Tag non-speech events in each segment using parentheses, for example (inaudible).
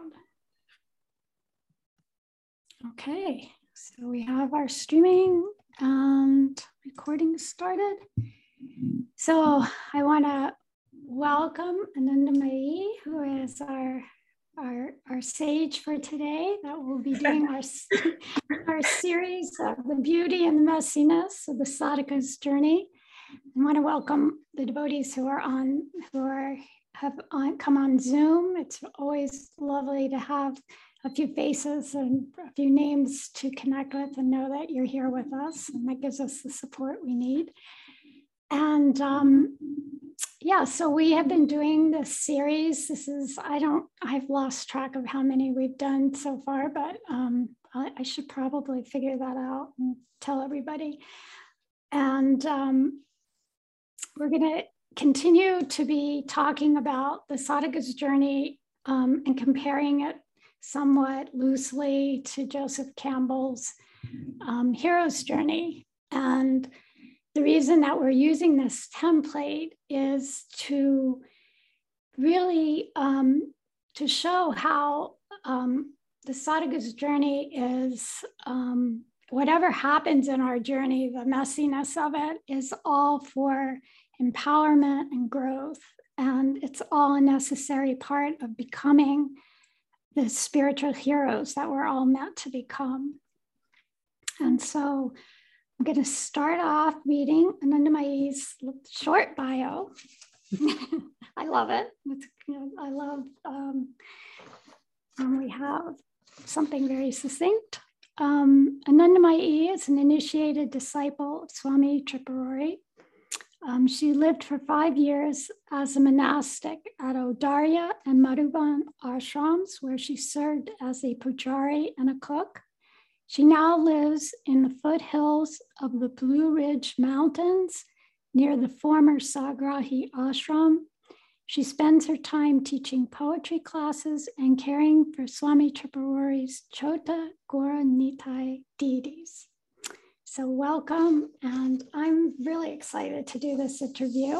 background. Okay, so we have our streaming and recording started. So I want to welcome Anandamayi, who is our, our, our sage for today that will be doing our, (laughs) our series of the beauty and the messiness of the sadhaka's journey. I want to welcome the devotees who are on, who are have come on Zoom. It's always lovely to have a few faces and a few names to connect with and know that you're here with us. And that gives us the support we need. And um, yeah, so we have been doing this series. This is, I don't, I've lost track of how many we've done so far, but um, I, I, should probably figure that out and tell everybody. And um, we're going to continue to be talking about the sadhaka's journey um, and comparing it somewhat loosely to Joseph Campbell's um, hero's journey. And the reason that we're using this template is to really um, to show how um, the sadhaka's journey is um, whatever happens in our journey, the messiness of it is all for empowerment and growth. And it's all a necessary part of becoming the spiritual heroes that we're all meant to become. And so I'm going to start off reading Anandamayi's short bio. (laughs) I love it. You know, I love um, when we have something very succinct. Um, Anandamayi is an initiated disciple of Swami Tripurari. Um, she lived for five years as a monastic at Audarya and Madhuban ashrams, where she served as a pujari and a cook. She now lives in the foothills of the Blue Ridge Mountains near the former Sagrahi ashram. She spends her time teaching poetry classes and caring for Swami Tripurari's Chota Gora Nitai deities. So, welcome, and I'm really excited to do this interview.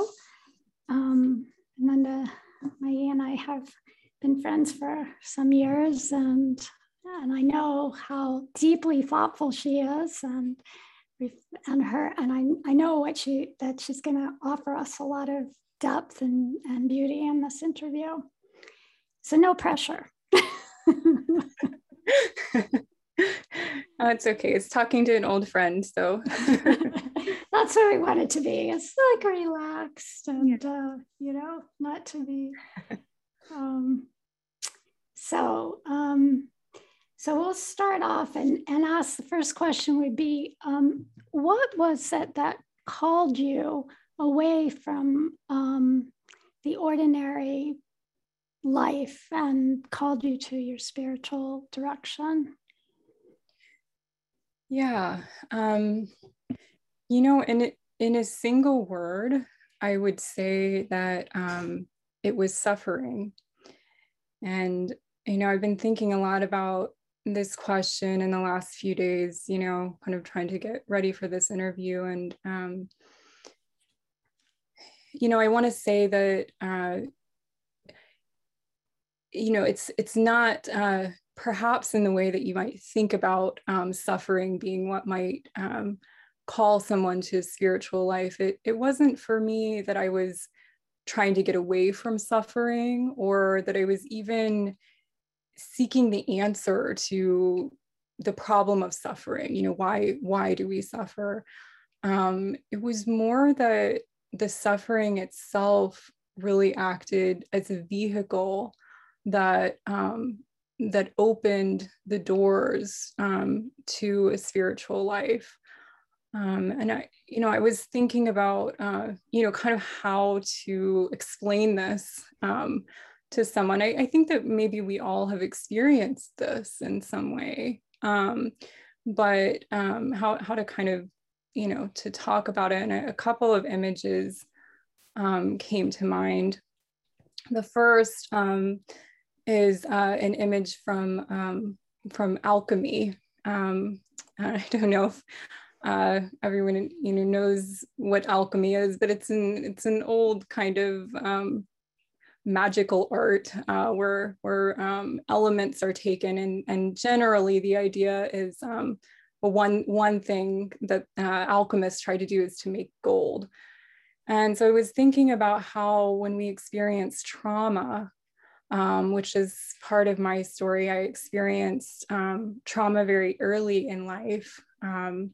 Um, Nanda, Mai, and I have been friends for some years, and and I know how deeply thoughtful she is, and and her, and I I know what she that she's going to offer us a lot of depth and and beauty in this interview. So, no pressure. (laughs) (laughs) oh, it's okay. It's talking to an old friend, so (laughs) that's what we want it to be. It's like relaxed and uh, you know, not to be. Um, so, um, so we'll start off and, and ask the first question would be, um, what was it that called you away from um, the ordinary life and called you to your spiritual direction? Yeah. Um, you know, in, in a single word, I would say that um, it was suffering. And, you know, I've been thinking a lot about this question in the last few days, you know, kind of trying to get ready for this interview. And, um, you know, I want to say that, uh, you know, it's it's not uh, perhaps in the way that you might think about um, suffering being what might um, call someone to spiritual life. It, it wasn't for me that I was trying to get away from suffering or that I was even seeking the answer to the problem of suffering. You know, why, why do we suffer? Um, it was more that the suffering itself really acted as a vehicle that um, that opened the doors um, to a spiritual life. Um, and I, you know, I was thinking about, uh, you know, kind of how to explain this um, to someone. I, I, think that maybe we all have experienced this in some way, um, but um, how how to kind of, you know, to talk about it. And a, a couple of images um, came to mind. The first is uh, an image from um, from alchemy. Um, (laughs) I don't know if uh, everyone you know knows what alchemy is, but it's an it's an old kind of um, magical art uh, where where um, elements are taken and and generally the idea is um, one one thing that uh, alchemists try to do is to make gold and so i was thinking about how when we experience trauma um, which is part of my story. I experienced um, trauma very early in life. Um,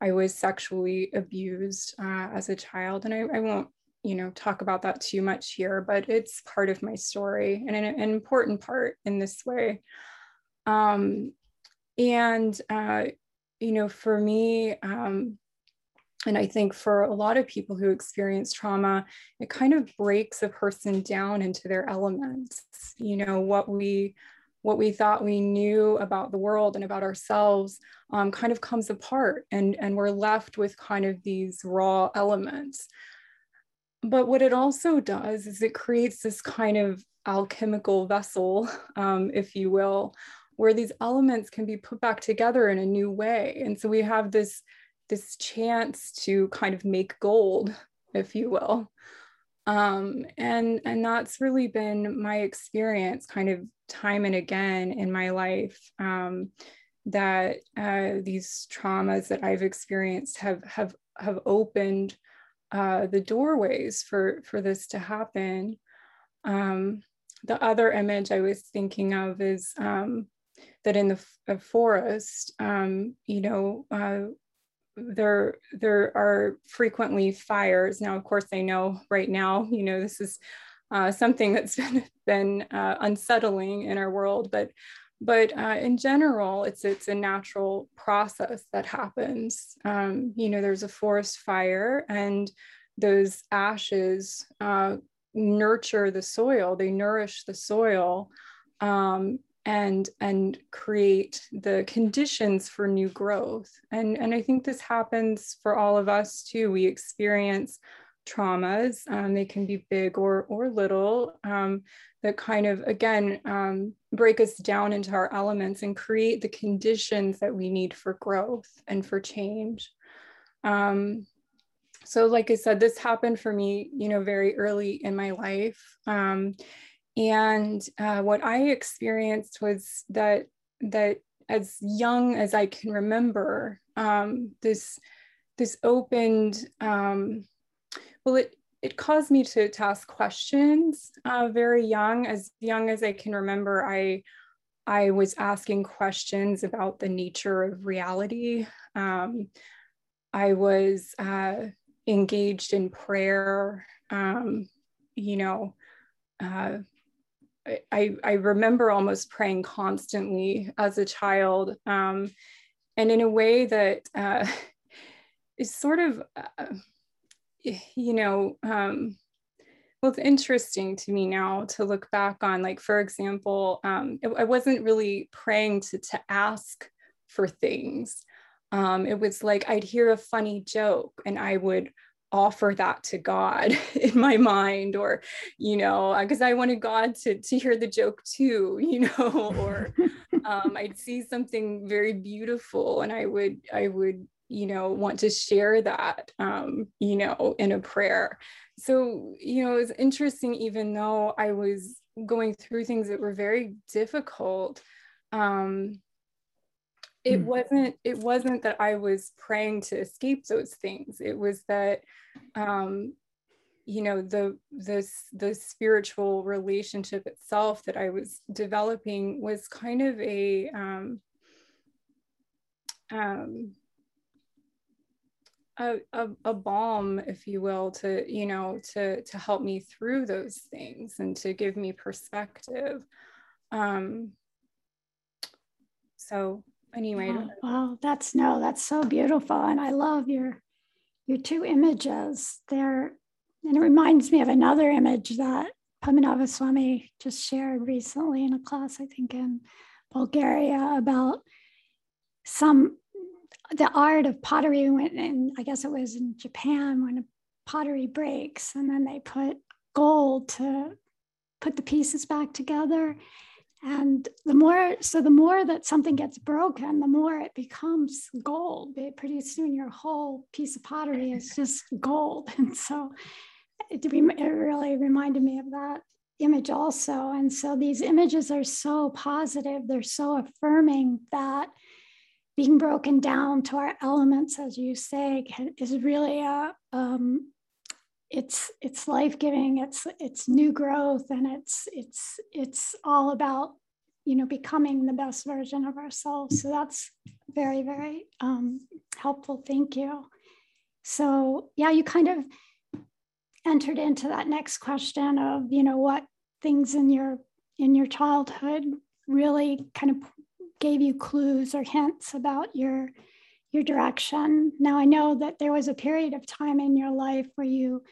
i was sexually abused uh, as a child and I, I won't you know talk about that too much here but it's part of my story and an, an important part in this way. Um, and uh, you know for me um, and i think for a lot of people who experience trauma it kind of breaks a person down into their elements you know what we what we thought we knew about the world and about ourselves um, kind of comes apart and and we're left with kind of these raw elements but what it also does is it creates this kind of alchemical vessel, (laughs) um, if you will, where these elements can be put back together in a new way. And so we have this, this chance to kind of make gold, if you will. Um, and, and that's really been my experience kind of time and again in my life. Um, that uh, these traumas that I've experienced have have have opened uh, the doorways for for this to happen. Um, the other image I was thinking of is um, that in the forest, um, you know, uh, there there are frequently fires. Now, of course, I know right now, you know, this is uh, something that's (laughs) been been uh, unsettling in our world, but but uh, in general, it's it's a natural process that happens. Um, you know, there's a forest fire, and those ashes uh, nurture the soil. They nourish the soil, um, and and create the conditions for new growth. And and I think this happens for all of us too. We experience traumas. Um, they can be big or or little. Um, that kind of again um, break us down into our elements and create the conditions that we need for growth and for change. Um, so, like I said, this happened for me, you know, very early in my life. Um, and uh, what I experienced was that that as young as I can remember, um, this this opened. Um, well, it it caused me to, to ask questions uh, very young, as young as I can remember. I I was asking questions about the nature of reality. Um, I was uh, engaged in prayer. Um, you know, uh, I, I remember almost praying constantly as a child, um, and in a way that uh, (laughs) is sort of uh, you know, um, well, it's interesting to me now to look back on, like, for example, um, it, I wasn't really praying to, to ask for things. Um, it was like I'd hear a funny joke and I would offer that to God (laughs) in my mind, or, you know, because I wanted God to, to hear the joke too, (laughs) you know, or (laughs) um, I'd see something very beautiful and I would, I would you know want to share that um, you know in a prayer. So you know it's interesting even though i was going through things that were very difficult um, it mm. wasn't it wasn't that i was praying to escape those things it was that um, you know the this the spiritual relationship itself that i was developing was kind of a um, um, a, a, a, balm if you will to you know to to help me through those things and to give me perspective um so anyway oh, wow that's no that's so beautiful and i love your your two images there and it reminds me of another image that Padmanabha Swami just shared recently in a class, I think in Bulgaria, about some the art of pottery went in, I guess it was in Japan when pottery breaks and then they put gold to put the pieces back together. And the more, so the more that something gets broken, the more it becomes gold. Pretty soon your whole piece of pottery is (laughs) just gold. And so it, it really reminded me of that image also. And so these images are so positive, they're so affirming that being broken down to our elements, as you say, can, is really a um, it's it's life giving. It's it's new growth, and it's it's it's all about you know becoming the best version of ourselves. So that's very very um, helpful. Thank you. So yeah, you kind of entered into that next question of you know what things in your in your childhood really kind of gave you clues or hints about your your direction. Now I know that there was a period of time in your life where you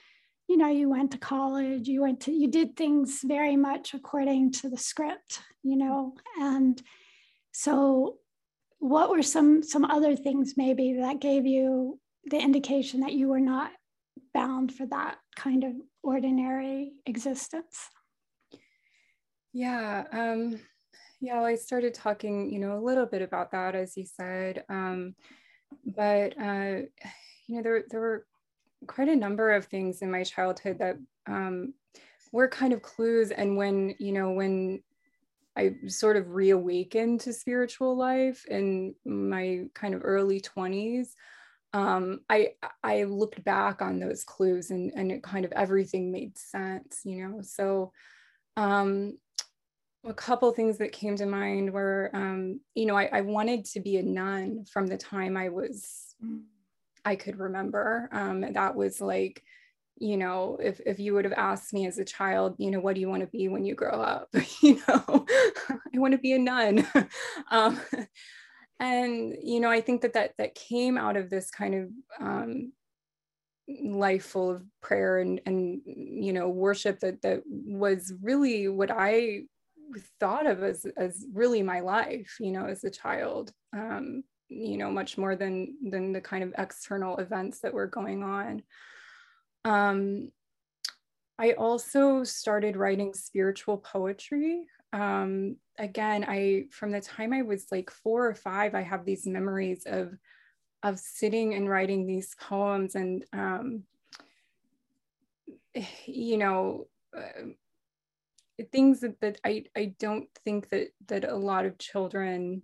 you know you went to college, you went to you did things very much according to the script, you know, and so what were some some other things maybe that gave you the indication that you were not bound for that kind of ordinary existence? Yeah, um, yeah, well, I started talking, you know, a little bit about that, as you said, um, but uh, you know, there there were quite a number of things in my childhood that um, were kind of clues, and when you know when I sort of reawakened to spiritual life in my kind of early 20s, um, I I looked back on those clues and and it kind of everything made sense, you know. So um, a couple things that came to mind were, um, you know, I, I, wanted to be a nun from the time I was I could remember. Um, that was like, you know, if if you would have asked me as a child, you know, what do you want to be when you grow up? (laughs) you know, (laughs) I want to be a nun. (laughs) um, and you know i think that that that came out of this kind of um, life full of prayer and and you know worship that that was really what i thought of as as really my life you know as a child um, you know much more than than the kind of external events that were going on. Um, i also started writing spiritual poetry. Um, again, I from the time I was like four or five, I have these memories of of sitting and writing these poems and um, (sighs) you know uh, things that, that I, I don't think that that a lot of children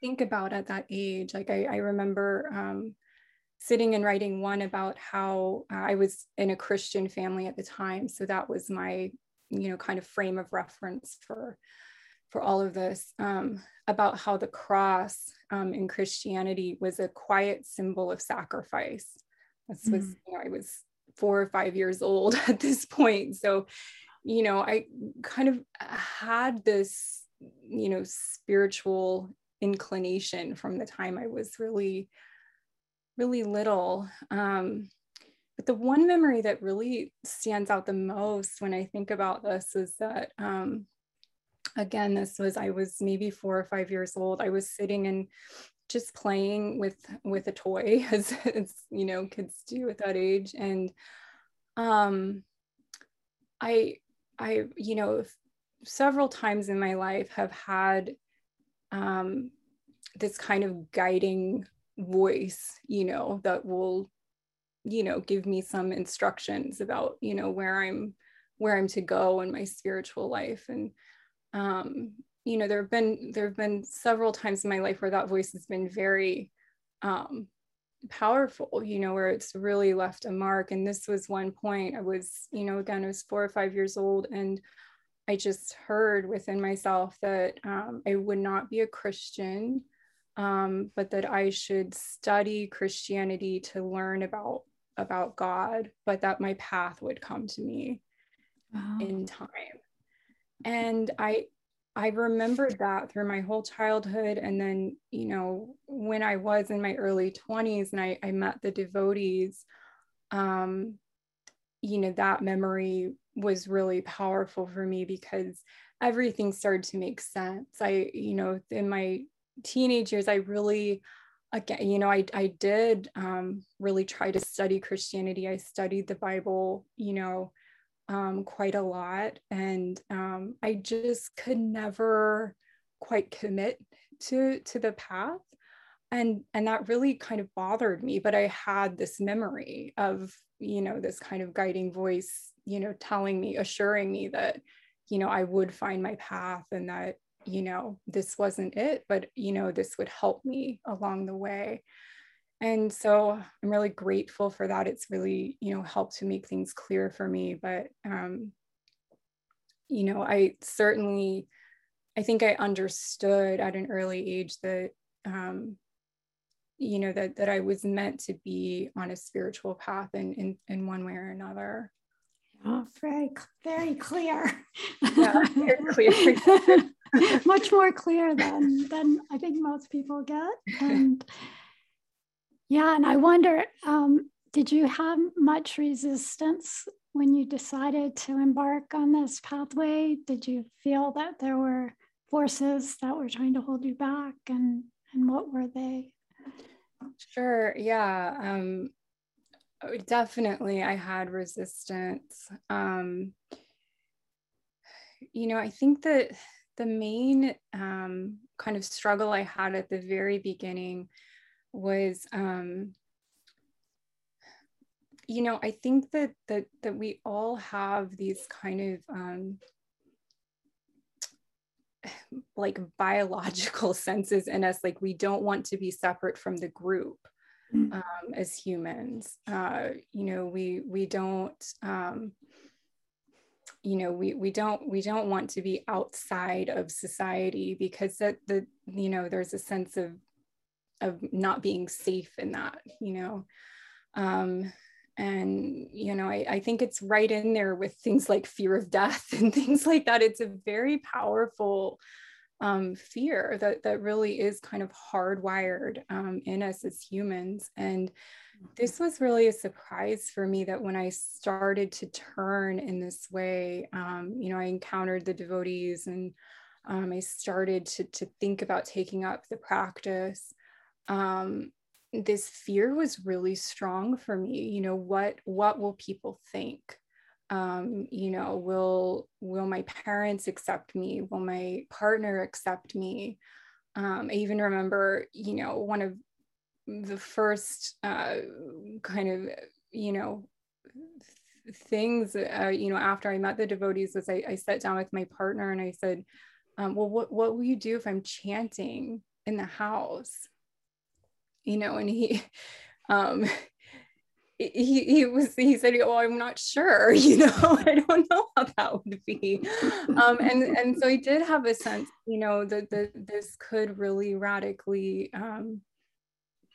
think about at that age. Like i, I remember um, sitting and writing one about how i was in a christian family at the time. So that was my you know kind of frame of reference for for all of this um, about how the cross um, in christianity was a quiet symbol of sacrifice. This was mm. you know i was four or five years old (laughs) at this point. So you know i kind of had this you know spiritual inclination from the time i was really really little um, but the one memory that really stands out the most when I think about this is that, um, again, this was, I was maybe four or five years old. I was sitting and just playing with with a toy (laughs) as, as you know kids do at that age and um i i you know several times in my life have had um this kind of guiding voice you know that will you know give me some instructions about you know where i'm where i'm to go in my spiritual life. And um you know there have been there have been several times in my life where that voice has been very um powerful you know where it's really left a mark and this was one point i was you know again i was four or five years old and i just heard within myself that um, i would not be a christian um, but that i should study christianity to learn about about God, but that my path would come to me wow. in time. And I I remembered that through my whole childhood. And then, you know, when I was in my early 20s and I, I met the devotees, um, you know, that memory was really powerful for me because everything started to make sense. I, you know, in my teenage years, I really again, you know, I, I did um, really try to study Christianity. I studied the Bible, you know, um, quite a lot. And um, I just could never quite commit to, to the path. And, and that really kind of bothered me, but I had this memory of, you know, this kind of guiding voice you know telling me assuring me that you know i would find my path and that you know this wasn't it but you know this would help me along the way and so i'm really grateful for that. It's really you know helped to make things clear for me but um you know i certainly i think i understood at an early age that um you know that that i was meant to be on a spiritual path in in, in one way or another. Oh very very clear. Yeah very clear. (laughs) Much more clear than than i think most people get. And yeah, and I wonder, um, did you have much resistance when you decided to embark on this pathway? Did you feel that there were forces that were trying to hold you back, and and what were they? Sure. Yeah. Um, definitely, I had resistance. Um, you know, I think that the main um, kind of struggle I had at the very beginning was um, you know i think that that that we all have these kind of um, (sighs) like biological (laughs) senses in us like we don't want to be separate from the group mm. um, as humans uh, you know we we don't um, you know we we don't we don't want to be outside of society because that the you know there's a sense of of not being safe in that you know? Um, and you know I, I think it's right in there with things like fear of death (laughs) and things like that. It's a very powerful um, fear that that really is kind of hardwired um, in us as humans. And this was really a surprise for me that when i started to turn in this way um, you know i encountered the devotees and um, i started to, to think about taking up the practice um, this fear was really strong for me you know what what will people think? Um, you know will will my parents accept me? Will my partner accept me? Um, i even remember you know one of the first uh, kind of you know things uh, you know after i met the devotees was I, I sat down with my partner and i said um, well what, what will you do if i'm chanting in the house you know, and he, (laughs) um, he, he was he said oh i'm not sure (laughs) you know (laughs) i don't know how that would be um, and and so he did have a sense you know that, that this could really radically um,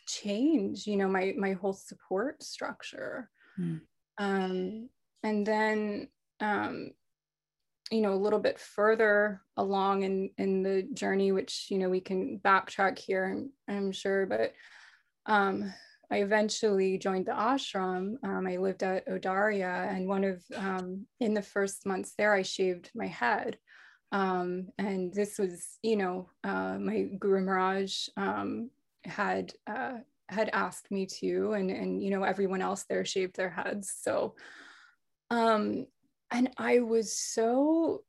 change you know my my whole support structure mm. um, and then um, you know a little bit further along in in the journey which you know we can backtrack here i'm, I'm sure but um, I eventually joined the ashram. Um, I lived at Audarya, and one of um, in the first months there, I shaved my head. Um, and this was, you know, uh, my Guru Maharaj um, had uh, had asked me to, and and you know, everyone else there shaved their heads. So, um, and I was so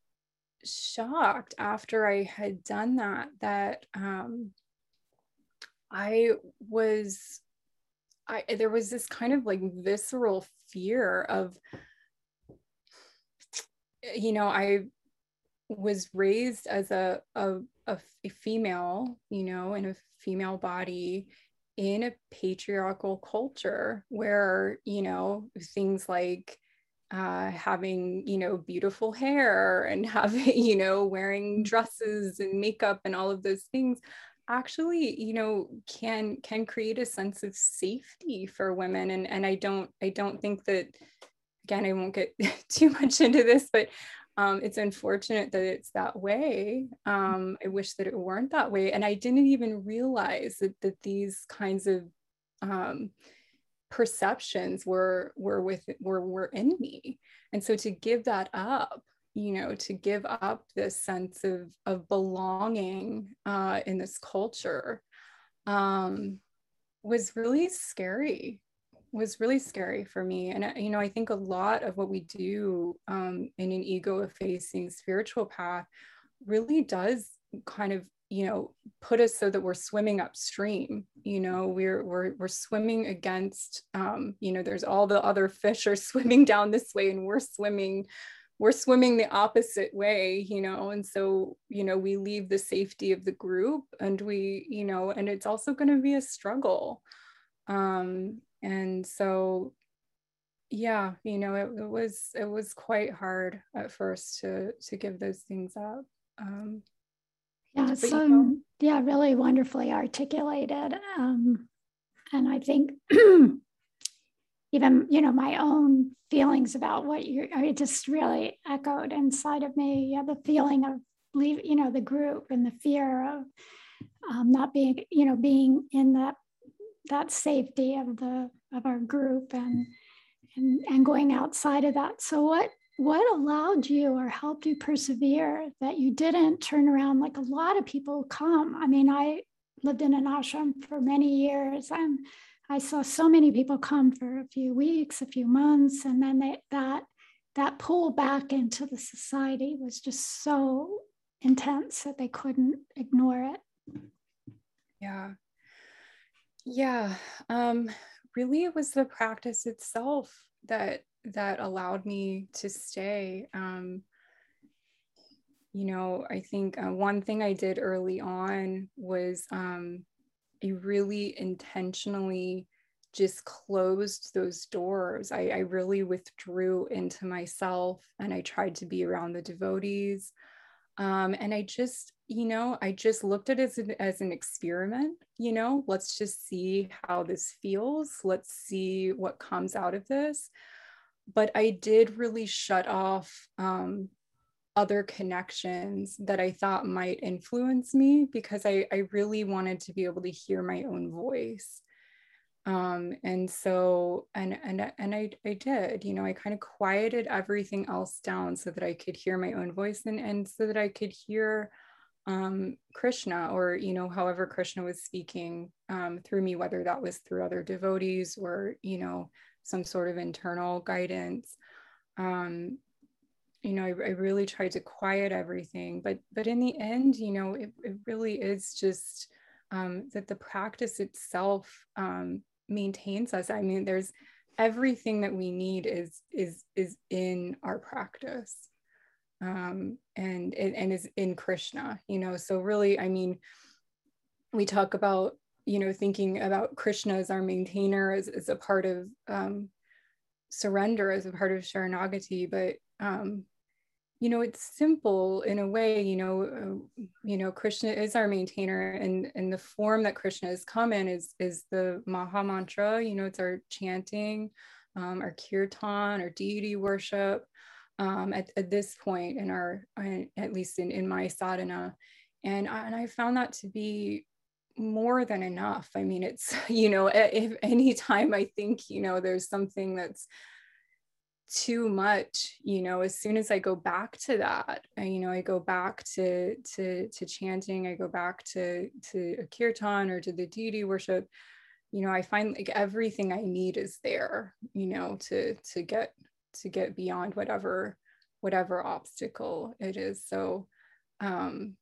shocked after I had done that that um, I was I there was this kind of like visceral fear of you know, I was raised as a, a, a, female, you know, in a female body in a patriarchal culture where, you know, things like uh, having, you know, beautiful hair and (laughs) having, you know, wearing dresses and makeup and all of those things actually you know can can create a sense of safety for women and and i don't i don't think that again i won't get (laughs) too much into this but um, it's unfortunate that it's that way. Um, i wish that it weren't that way and i didn't even realize that, that these kinds of um, perceptions were were with were were in me. And so to give that up you know to give up this sense of of belonging uh, in this culture um, was really scary was really scary for me. And uh, you know i think a lot of what we do um, in an ego effacing spiritual path really does kind of you know put us so that we're swimming upstream you know we're we're, we're swimming against um, you know there's all the other fish are (laughs) swimming down this way and we're swimming we're swimming the opposite way you know and so you know we leave the safety of the group and we you know and it's also going to be a struggle um and so yeah you know it, it was it was quite hard at first to to give those things up um yeah, so you know. yeah, really wonderfully articulated. Um, and I think (clears throat) even you know my own feelings about what you I just really echoed inside of me. Yeah, the feeling of leave, you know, the group and the fear of um, not being, you know, being in that that safety of the of our group and and and going outside of that. So what what allowed you or helped you persevere that you didn't turn around like a lot of people come i mean i lived in an ashram for many years and i saw so many people come for a few weeks a few months and then they, that that pull back into the society was just so intense that they couldn't ignore it yeah yeah um really it was the practice itself that that allowed me to stay. Um, you know, I think uh, one thing I did early on was um, I really intentionally just closed those doors. I, I, really withdrew into myself and I tried to be around the devotees. Um, and I just, you know, I just looked at it as an, as an experiment, you know, let's just see how this feels. Let's see what comes out of this but I did really shut off um, other connections that I thought might influence me because I, I really wanted to be able to hear my own voice. Um, and so, and, and, and I, I did, you know, I kind of quieted everything else down so that I could hear my own voice and, and so that I could hear um, Krishna or, you know, however Krishna was speaking um, through me, whether that was through other devotees or, you know, some sort of internal guidance. Um, you know, I, I, really tried to quiet everything, but but in the end, you know, it, it really is just um, that the practice itself um, maintains us. I mean, there's everything that we need is is is in our practice, um, and, and is in Krishna. You know, so really, I mean, we talk about you know, thinking about Krishna as our maintainer as, as a part of um, surrender, as a part of Sharanagati, but um, you know, it's simple in a way. You know, uh, you know, Krishna is our maintainer, and and the form that Krishna has come in is is the Maha Mantra. You know, it's our chanting, um, our kirtan, our deity worship. Um, at, at this point in our, at least in, in my sadhana, and I, and I found that to be more than enough. I mean, it's, (laughs) you know, if any time I think, you know, there's something that's too much, you know, as soon as I go back to that, you know, I go back to to to chanting, I go back to to a kirtan or to the deity worship, you know, I find like everything I need is there, you know, to to get to get beyond whatever whatever obstacle it is. So um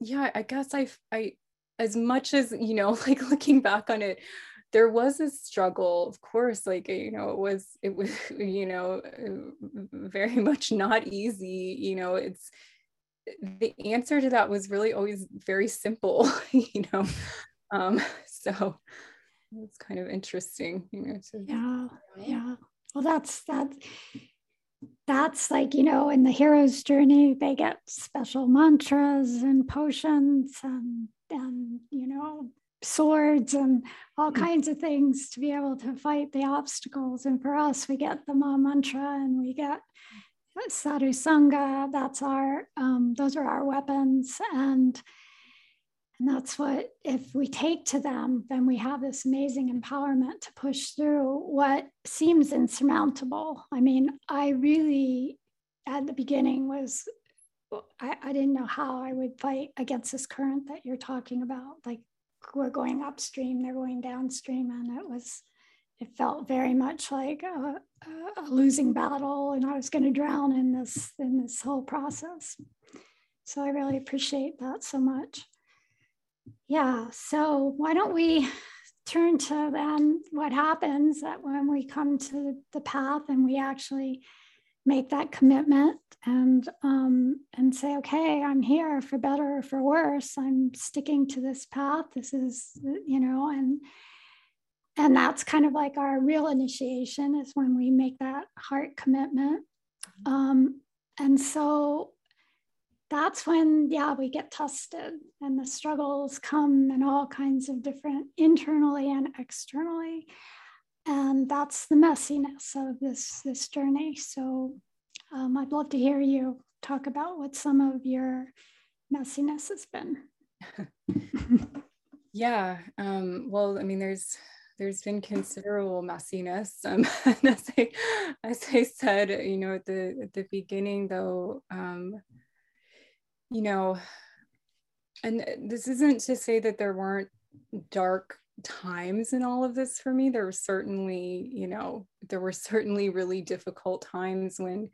yeah, I guess I I as much as you know (laughs) like looking back on it there was a struggle of course like you know it was it was (laughs) you know (laughs) very much not easy you know it's the answer to that was really always very simple (laughs) you know um so it's kind of interesting you know to, yeah yeah. Well that's that's that's like you know in the hero's journey they get special mantras and potions and and you know swords and all mm. kinds of things to be able to fight the obstacles and for us we get the maha mantra and we get sadhu sangha that's our um, those are our weapons and and that's what if we take to them then we have this amazing empowerment to push through what seems insurmountable i mean i really at the beginning was I, I didn't know how I would fight against this current that you're talking about. Like we're going upstream, they're going downstream, and it was, it felt very much like a, a losing battle, and I was going to drown in this in this whole process. So I really appreciate that so much. yeah, so why don't we turn to then what happens that when we come to the path and we actually make that commitment and um, and say, okay, I'm here for better or for worse. I'm sticking to this path. This is, you know, and and that's kind of like our real initiation is when we make that heart commitment. Um, and so that's when, yeah, we get tested and the struggles come in all kinds of different internally and externally. And that's the messiness of this, this journey. So um, I'd love to hear you talk about what some of your messiness has been. (laughs) yeah. Um, well, I mean, there's there's been considerable messiness. Um, (laughs) as, I, as I said, you know, at the at the beginning, though, um, you know, and this isn't to say that there weren't dark times in all of this for me. There were certainly, you know, there were (laughs) certainly really difficult times when,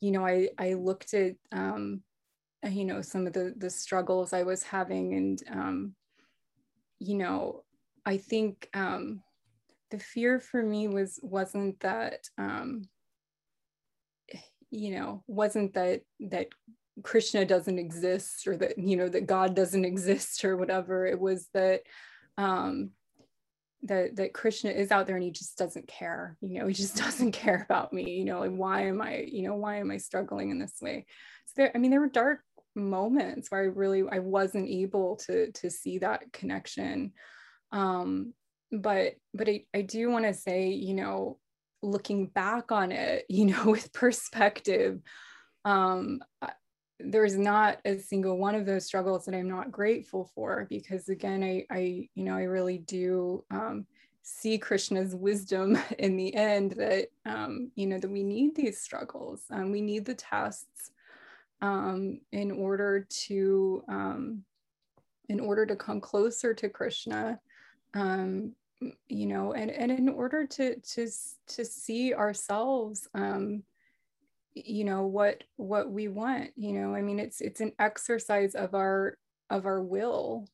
you know, I I looked at, um, you know, some of the the struggles I was having, and um, you know, I think um, the fear for me was wasn't that um, (sighs) you know wasn't that that Krishna doesn't exist or that you know that God doesn't (laughs) exist or whatever. It was that um, that that Krishna is out there and he just doesn't care. You know, he just (laughs) doesn't care about me. You know, like why am I you know why am I struggling in this way? So there, I mean, there were dark moments where I really I wasn't able to to see that connection um, but but I, I do want to say, you know, looking back on it, (laughs) you know, with perspective, um, there's not a single one of those struggles that I'm not grateful for because again, I, I you know, I really do um, see Krishna's wisdom (laughs) in the end that um, you know that we need these struggles, um, we need the tests um, in order to um, in order to come closer to Krishna um, you know, and, and in order to to to see ourselves, um, you know, what what we want, you know, I mean, it's it's an exercise of our of our will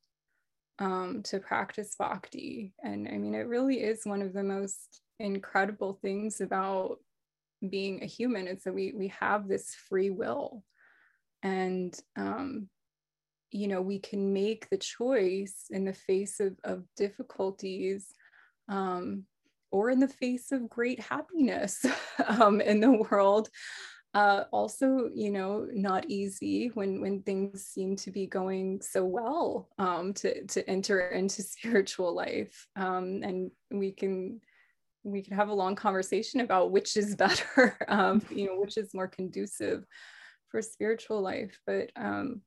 um, to practice bhakti, and I mean, it really is one of the most incredible things about being a human is that we we have this free will, and um, you know we can make the choice in the face of, of difficulties um, or in the face of great happiness (laughs) um, in the world uh, also you know not easy when when things seem to be going so well um, to to enter into (laughs) spiritual life um, and we can we can have a long conversation about which is (laughs) better um, you know which is more conducive for spiritual life but um,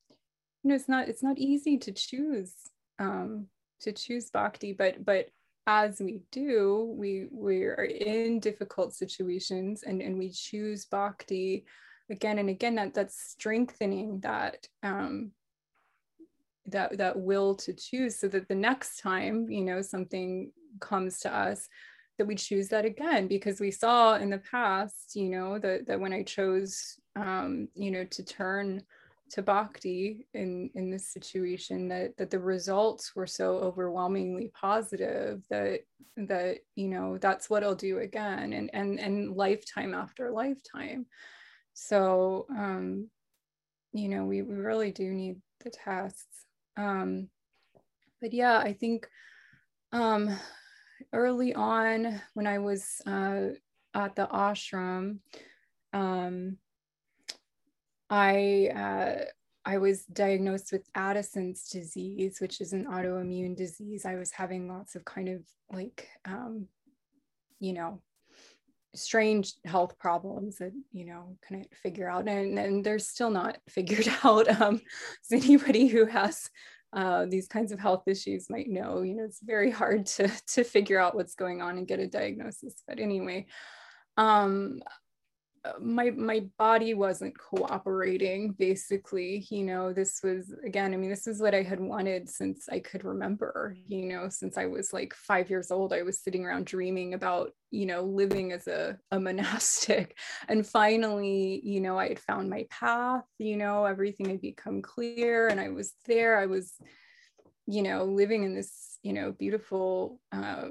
you know it's not it's not easy to choose um to choose bhakti but but as we do we we are in difficult situations and and we choose bhakti again and again that that's strengthening that um that that will to choose so that the next time you know something comes to us that we choose that again because we saw in the past you know that that when i chose um you know to turn to bhakti in in this situation that that the results were so overwhelmingly positive that that you know that's what i'll do again and and and lifetime after lifetime. So um you know we, we really do need the tests. Um but yeah i think um early on when i was uh at the ashram um I uh, I was diagnosed with Addison's disease, which is an autoimmune disease. I was having lots of kind of like, um, you know, strange health problems that you know couldn't figure out, and and they're still not (laughs) figured out. Um, so anybody who has uh, these kinds of health issues might know, you know, it's very hard to to figure out what's going on and get a diagnosis. But anyway, um, my my body wasn't cooperating basically you know this was again i mean this is what i had wanted since i could remember you know since i was like five years old i was sitting around dreaming about you know living as a, a (laughs) monastic and finally you know i had found my path you know everything had become clear and i was there i was you know, living in this, you know, beautiful uh,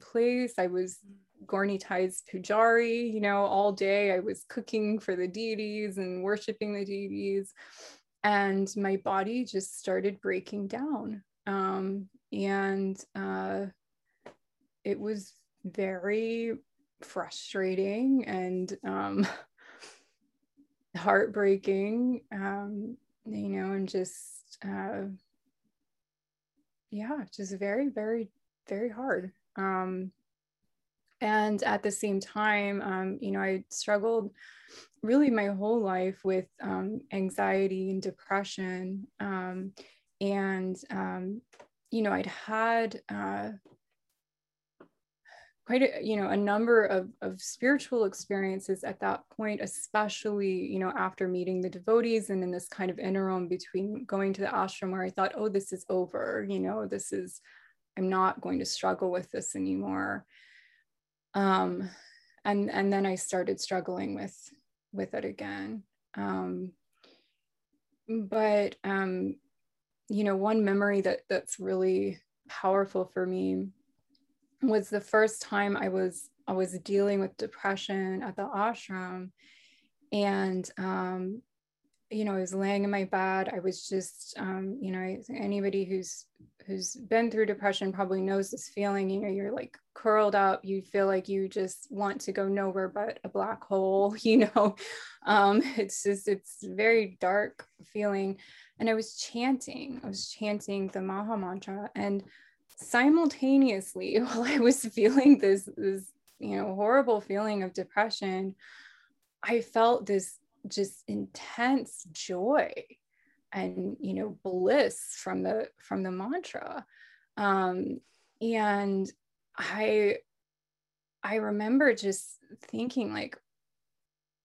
place. I was Gaura Nitai's pujari, you know, all day. I was cooking for the deities and worshiping the deities. And my body just started breaking down. Um, and uh, it was very frustrating and um, (laughs) heartbreaking, um, you know, and just, uh, yeah, just very, very, very hard. Um, and at the same time, um, you know, I struggled really my whole life with um, anxiety and depression. Um, and, um, you know, I'd had uh, quite a, you know, a number of, of spiritual experiences at that point, especially, you know, after meeting the devotees and in this kind of interim between going to the ashram where I thought, oh, this is over, you know, this is, I'm not going to struggle with this anymore um, and and then I started struggling with with it again. Um, but um, you know, one memory that that's really powerful for me was the first time I was I was dealing with depression at the ashram, and um, you know, I was laying in my bed. I was just, um, you know, anybody who's who's been through depression probably knows this feeling. You know, you're like curled up. You feel like you just want to go nowhere but a black hole. (laughs) You know, um, it's just it's very dark feeling. And I was chanting. I was chanting the Maha Mantra, and simultaneously, (laughs) while I was feeling this this you know horrible feeling of depression, I felt this just intense joy and you know bliss from the from the mantra um and i i remember just thinking like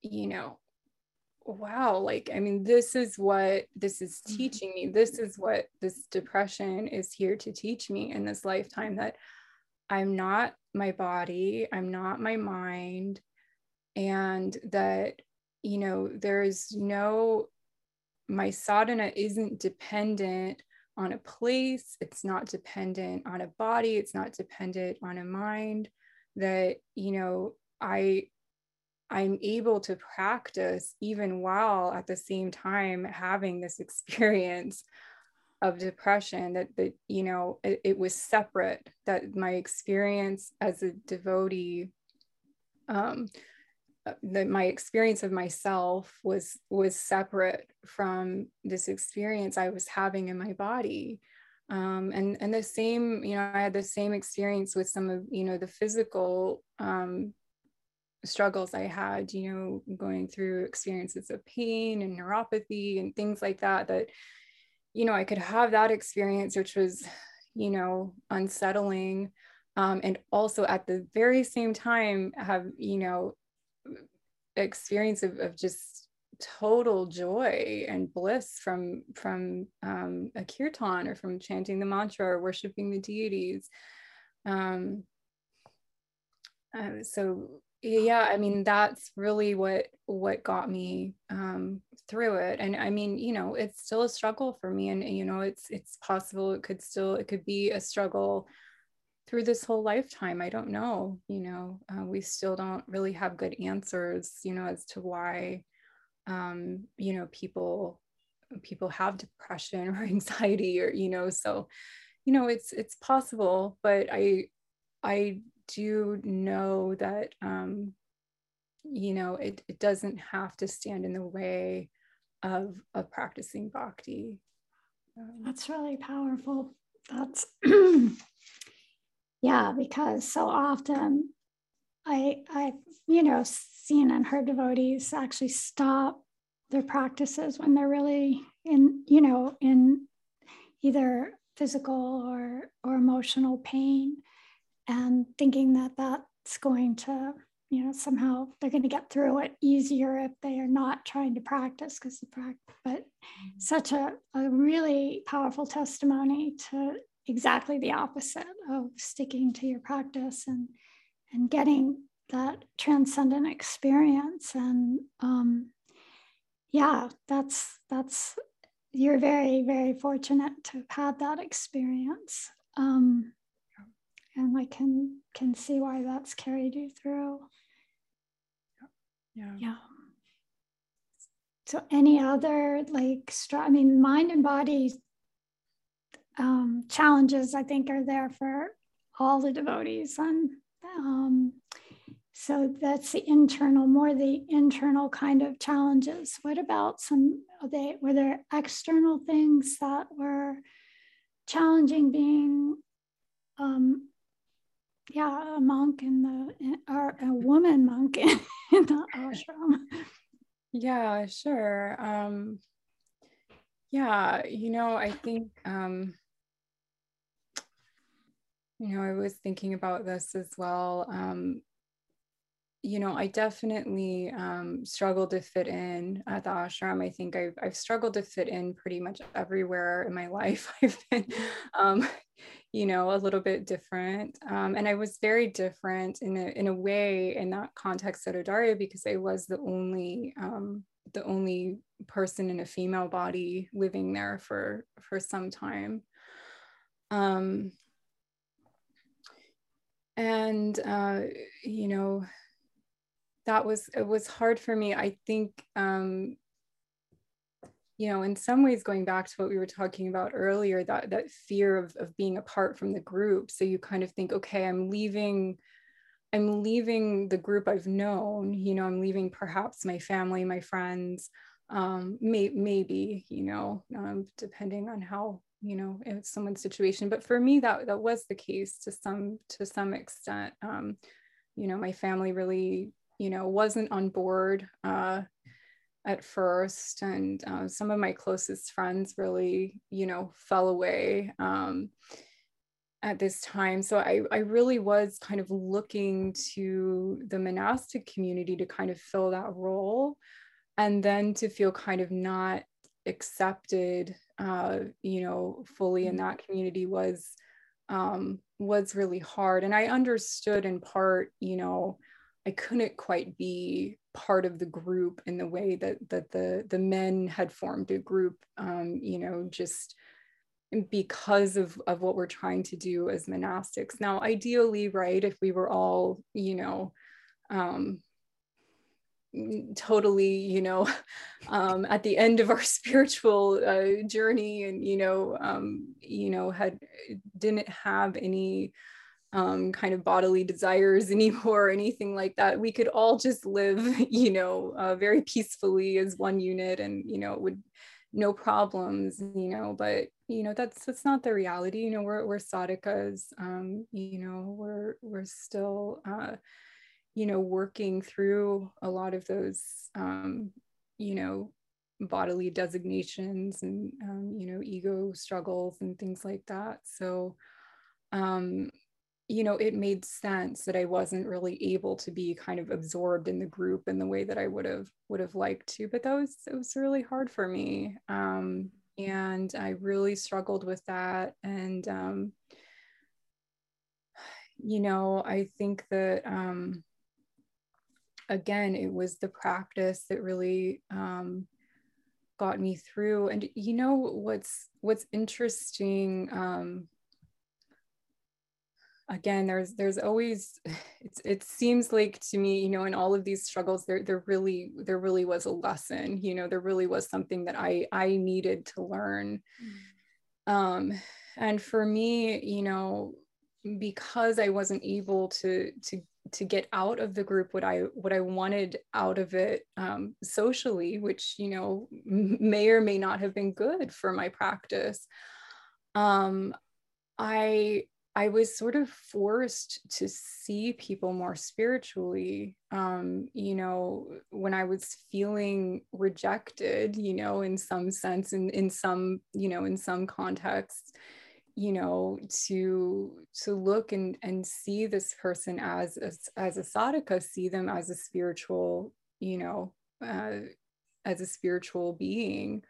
you know wow like i mean this is what this is mm-hmm. teaching me this is what this depression is here to teach me in this lifetime that i'm not my body i'm not my mind and that you know, there is no, my sadhana isn't dependent on a place, it's not dependent on a body, it's not dependent on a mind, that, you know, I, I'm able to practice even while at the same time having this (laughs) experience of depression that that you know it, it, was separate that my experience as a devotee um, that my experience of myself was was separate from this experience I was having in my body. Um, and and the same, you know, I had the same experience with some of you know the physical um, struggles I had, you know, going through experiences of pain and neuropathy and things like that. That you know, I could have that experience, which was, you know, unsettling. Um, and also at the very same time have you know experience of, of just total joy and bliss from from um, a kirtan or from chanting the mantra or worshiping the deities. Um, uh, so yeah i mean that's really what what got me um, through it. And i mean you know it's still a struggle for me and you know it's it's possible it could still it could be a struggle through this whole lifetime i don't know you know uh, we still don't really have good answers you know as to why um, you know people people have depression (laughs) or anxiety or you know so you know it's it's possible but i i do know that um you know it, it doesn't have to stand in the way of of practicing bhakti. Um, that's really powerful. That's (clears throat) yeah because so often i i you know seen and heard devotees actually stop their practices when they're really in you know in either physical or or emotional pain and thinking that that's going to you know somehow they're going to get through it easier if they are not trying to practice because the practice but mm-hmm. such a, a really powerful testimony to exactly the opposite of sticking to your practice and and getting that transcendent experience and um, yeah that's that's you're very, very fortunate to have had that experience. Um, and I can can see why that's carried you through. Yeah. Yeah. So any other like str- I mean mind and body um, challenges I think are there for all the devotees and um, so that's the internal, more the internal kind of challenges. What about some? They were there external things that were challenging being, um, yeah, a monk in the or a woman monk in, (laughs) in the ashram. Yeah, sure. Um, yeah, you know, I think um, you know, I was thinking about this as well. Um, you know, I definitely um, struggled to fit in at the ashram. I think I've, I've struggled to fit in pretty much everywhere in my (laughs) life. I've been, um, you know, a little bit different. Um, and I was very different in a, in a way in that context at Audarya because I was the only, um, the only person in a female body living there for, for some time. Um, and, uh, you know, that was it was hard for me. I think um you know in some ways going back to what we were talking about earlier that that fear of, of being apart from the group. So you kind of think okay i'm leaving i'm leaving the group i've known you know i'm leaving perhaps my family my friends um may, maybe you know um, depending on how you know it's someone's situation but for me that that was the case to some to some extent um you know my family really you know, wasn't on board uh, at first. And uh, some of my closest friends really, you know, fell away um, at this time. So I, I really was kind of looking to the monastic community to kind of fill that role and then to feel kind of not accepted, uh, you know, fully in mm-hmm. that community was um, was really hard. And I understood in part, you know, I couldn't quite be part of the group in the way that that the the men had formed a group um, you know just because of of what we're trying to do as monastics now ideally right if we were all you know um, totally you know (laughs) um, at the end of our (laughs) spiritual uh, journey and you know um, you know had didn't have any um, kind of bodily desires (laughs) anymore or anything like that. We could all just live, you know, uh, very peacefully as one unit and, you know, would no problems, you know, but, you know, that's, that's not the reality. You know, we're, we're sadhakas, um, you know, we're, we're still, uh, you know, working through a lot of those, um, you know, bodily designations and, um, you know, ego struggles and things like that. So, um, you know it made sense that i wasn't really able to be kind of absorbed in the group in the way that i would have would have liked to but that was it was really hard for me um, and i really struggled with that and um, (sighs) you know i think that um, again it was the practice that really um, got me through and you know what's what's interesting um, again there's there's always (sighs) it's, it seems like to me you know in all of these struggles there there really there really was a lesson you know there really was something that i i needed to learn mm. um and for me you know because i wasn't able to to to get out of the group what i what i wanted out of it um, socially which you know may or may not have been good for my practice um, i I was sort of forced to see people more spiritually. Um, you know, when I was feeling rejected, you know, in some sense, in, in some, you know, in some contexts, you know, to to look and and see this person as as, as a sadhaka, see them as a spiritual, you know, uh, as a spiritual being.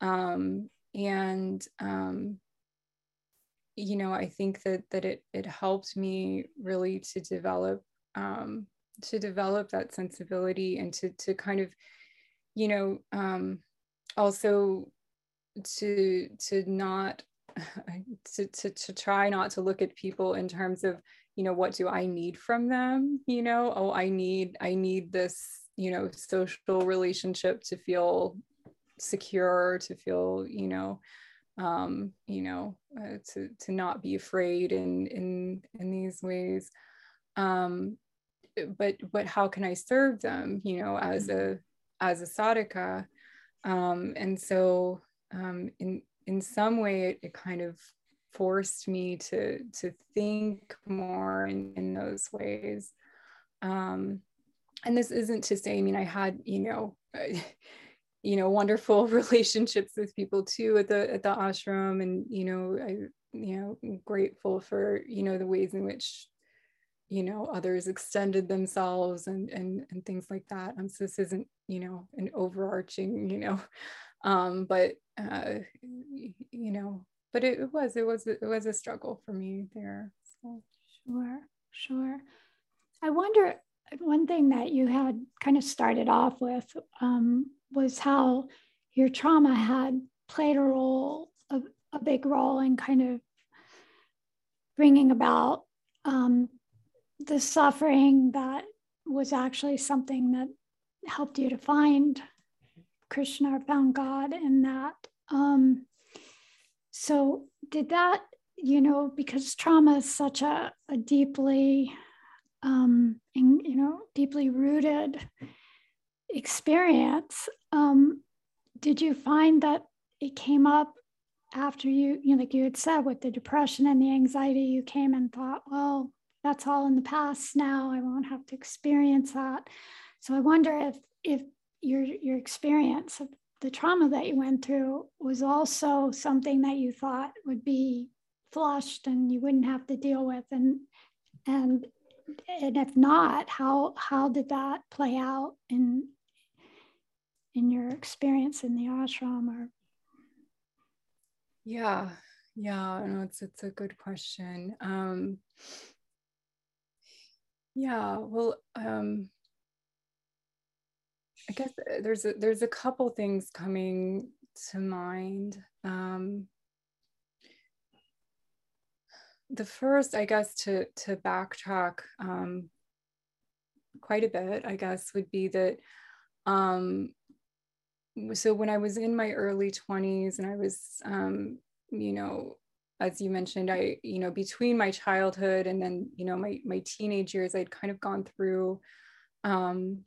Um, and um, you know i think that that it it helped me really to develop um to develop that sensibility and to to kind of you know um also to to not (laughs) to, to to try not to look at people in terms of you know what do i need from them you know? Oh i need i need this you know social relationship to feel secure to feel you know um you know uh, to to not be afraid in in in these ways. Um but but how can i serve them you know as a as a sadhaka? Um and so um in in some way it, it kind of forced me to to think more in, in those ways. Um and this isn't to say i mean i had you know (laughs) you know wonderful (laughs) relationships with people too at the at the ashram and you know i you know grateful for you know the ways in which you know others extended themselves and and and things like that. Um so this isn't you know an overarching you know um but uh you know but it, it was it was it was a struggle for me there so. Sure sure. I wonder one thing that you had kind of started off with um, was how your trauma had played a role, a, a big role in kind of bringing about um, the suffering that was actually something that helped you to find Krishna found God in that. Um, so, did that, you know, because trauma is such a, a deeply um, in, you know, deeply rooted experience. Um, did you find that it came up after you, you know, like you had said with the depression and the anxiety, you came and thought, well, that's all in the past now. I won't have to experience that. So I wonder if if your your experience of the trauma that you went through was also something that you thought would be flushed and you wouldn't have to deal with. And and and if not, how how did that play out in in your experience in the ashram or? Yeah. Yeah. No it's it's a good question. Um yeah. Well um i guess there's a there's a couple things coming to mind um the first, I guess, to to backtrack um, quite a bit, I guess, would be that. Um, so when I was in my early twenties, and I was, um, you know, as you mentioned, I, you know, between my childhood and then, you know, my my teenage years, I'd kind of gone through um,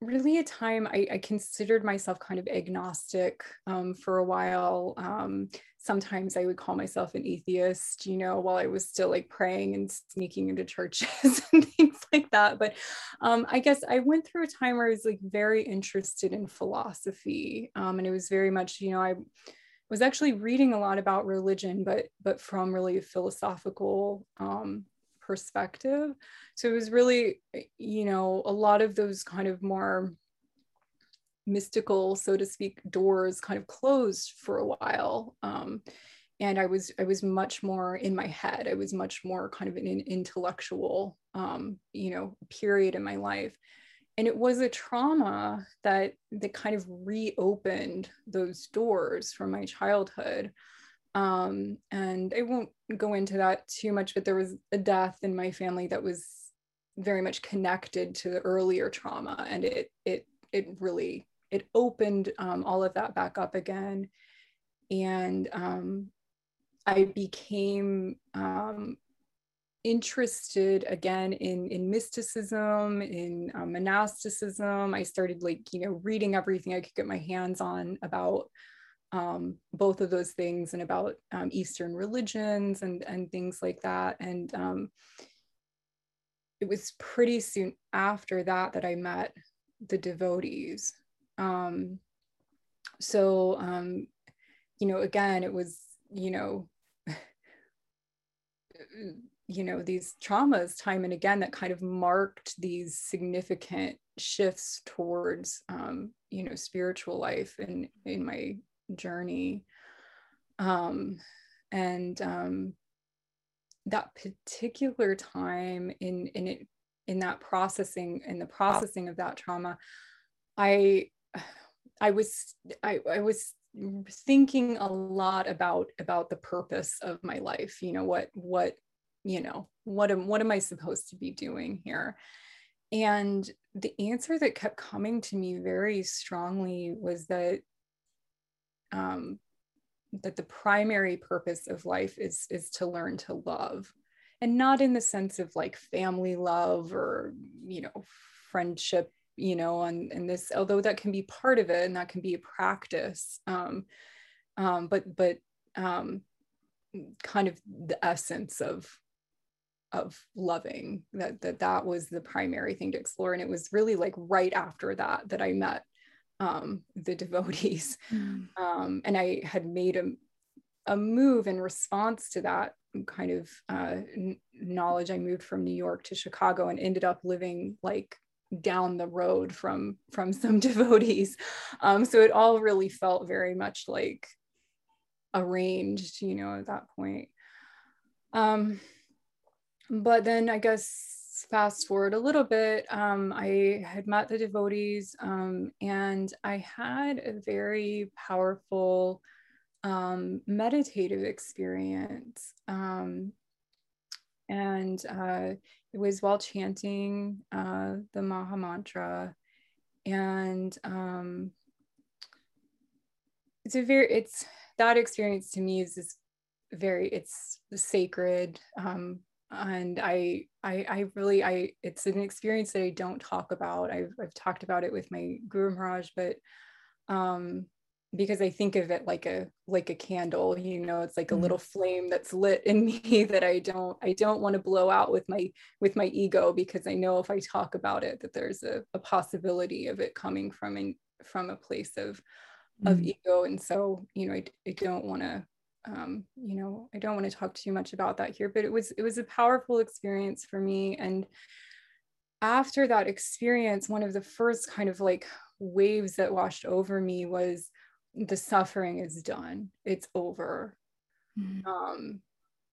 really a time I, I, considered myself kind of agnostic um, for a while. Um, sometimes I would call myself an atheist, you know, while I was still like praying and sneaking into churches (laughs) and things like that. But um, I guess I went through a time where I was like very interested in philosophy. Um, and it was very much, you know, I was actually reading a lot about religion, but but from really a philosophical um, perspective. So it was really, you know, a lot of those kind of more mystical, so to speak, doors kind of closed for a while. Um, and I was I was much more in my head. I was much more kind of an intellectual, um, you know, period in my life. And it was a trauma that that kind of reopened those doors from my childhood. Um, and I won't go into that too much, but there was a death in my family that was very much connected to the earlier trauma, and it it it really it opened um, all of that back up again, and um, I became um, interested again in in mysticism in um, monasticism. I started like you know reading everything i could get my hands on about um, both of those things and about um, Eastern religions and, and things like that. And um, it was pretty soon after that that I met the devotees. Um, so, um, you know, again, it was, you know, (laughs) you know these traumas time and again that kind of marked these significant shifts towards um, you know spiritual life in in my journey. Um, and um, that particular time in in it in that processing in the processing of that trauma, I I was I, I was thinking a lot about about the purpose of my life you know what what you know what am what am i supposed to be doing here and the answer that kept coming to me very strongly was that um, that the primary purpose of life is is to learn to love and not in the sense of like family love or you know friendship you know and and this although that can be part of it and that can be a practice um, um but but um kind of the essence of of loving that that that was the primary thing to explore. And it was really like right after that that i met um, the devotees. Mm. um, and i had made a, a move in response to that kind of uh, n- knowledge. I moved from new york to chicago and ended up living like down the road from from (laughs) some devotees. Um, so it all really felt very much like arranged you know at that point. Um, but then I guess fast forward a little bit, um, I had met the devotees um, and I had a very powerful um, meditative experience. Um, and uh, it was while chanting uh, the Maha Mantra. And um, it's a very, it's that experience to me is this very, it's sacred. And I, I i really i it's an experience that i don't talk about i've, I've talked about it with my guru maharaj but um because i think of it like a like a candle you know it's like a mm-hmm. little flame that's lit in (laughs) me that i don't i don't want to blow out with my with my ego because i know if i talk about it that there's a, a possibility of it coming from in, from a place of mm-hmm. of ego and so you know i, I don't want to um, you know i don't want to talk too much about that here but it was it was a powerful experience for me and after that experience one of the first kind of like waves that washed over me was the suffering is done it's over mm-hmm. um,